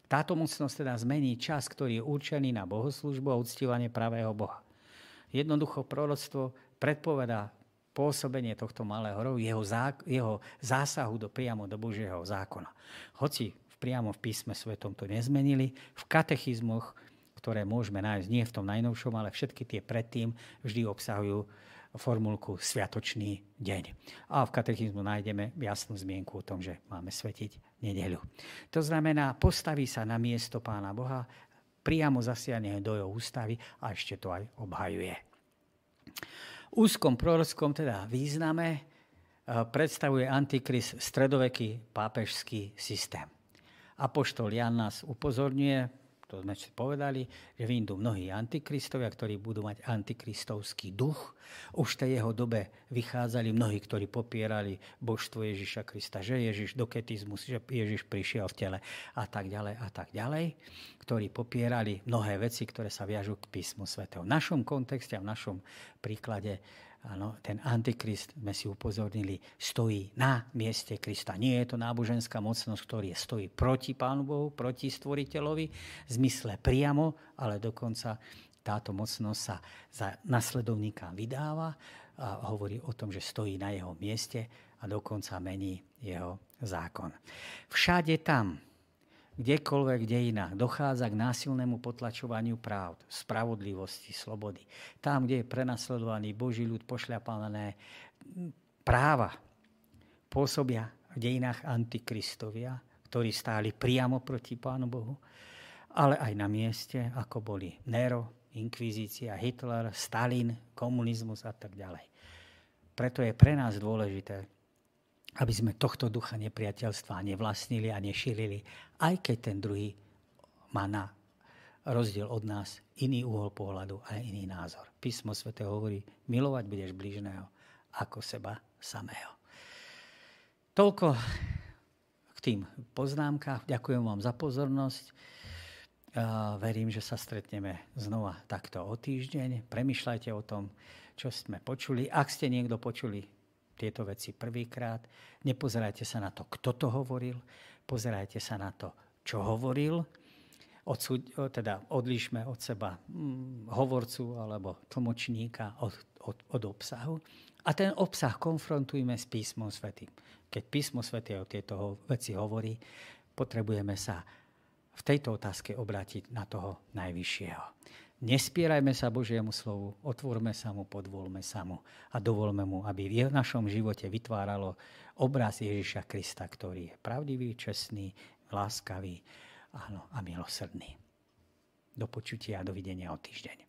Táto mocnosť teda zmení čas, ktorý je určený na bohoslužbu a uctívanie pravého Boha. Jednoducho proroctvo predpovedá pôsobenie tohto malého rohu, jeho, zá, jeho zásahu do, priamo do Božieho zákona. Hoci priamo v písme svetom to nezmenili, v katechizmoch, ktoré môžeme nájsť nie v tom najnovšom, ale všetky tie predtým vždy obsahujú formulku Sviatočný deň. A v katechizmu nájdeme jasnú zmienku o tom, že máme svetiť nedeľu. To znamená, postaví sa na miesto Pána Boha, priamo zasiahne do jeho ústavy a ešte to aj obhajuje úzkom prorockom teda význame eh, predstavuje Antikrist stredoveký pápežský systém. Apoštol Jan nás upozorňuje, to sme si povedali, že vyjdú mnohí antikristovia, ktorí budú mať antikristovský duch. Už v tej jeho dobe vychádzali mnohí, ktorí popierali božstvo Ježiša Krista, že Ježiš doketizmus, že Ježiš prišiel v tele a tak ďalej a tak ďalej, ktorí popierali mnohé veci, ktoré sa viažú k písmu svätého. V našom kontexte a v našom príklade Áno, ten antikrist, sme si upozornili, stojí na mieste Krista. Nie je to náboženská mocnosť, ktorý stojí proti Pánu Bohu, proti Stvoriteľovi, v zmysle priamo, ale dokonca táto mocnosť sa za nasledovníka vydáva a hovorí o tom, že stojí na jeho mieste a dokonca mení jeho zákon. Všade tam, kdekoľvek dejinách dochádza k násilnému potlačovaniu práv, spravodlivosti, slobody. Tam, kde je prenasledovaný Boží ľud, pošľapané práva, pôsobia v dejinách antikristovia, ktorí stáli priamo proti Pánu Bohu, ale aj na mieste, ako boli Nero, inkvizícia, Hitler, Stalin, komunizmus a tak ďalej. Preto je pre nás dôležité, aby sme tohto ducha nepriateľstva nevlastnili a nešírili, aj keď ten druhý má na rozdiel od nás, iný uhol pohľadu a iný názor. Písmo svete hovorí, milovať budeš blížneho ako seba samého. Toľko k tým poznámkach. Ďakujem vám za pozornosť. Verím, že sa stretneme znova takto o týždeň. Premýšľajte o tom, čo sme počuli. Ak ste niekto počuli tieto veci prvýkrát, nepozerajte sa na to, kto to hovoril, pozerajte sa na to, čo hovoril odsud, teda odlišme od seba hm, hovorcu alebo tlmočníka od, od, od obsahu a ten obsah konfrontujme s písmom svetým. Keď písmo sveté o tieto veci hovorí, potrebujeme sa v tejto otázke obrátiť na toho najvyššieho. Nespierajme sa Božiemu slovu, otvorme sa mu, podvolme sa mu a dovolme mu, aby v našom živote vytváralo obraz Ježiša Krista, ktorý je pravdivý, čestný, láskavý áno, a milosrdný. Do počutia a dovidenia o týždeň.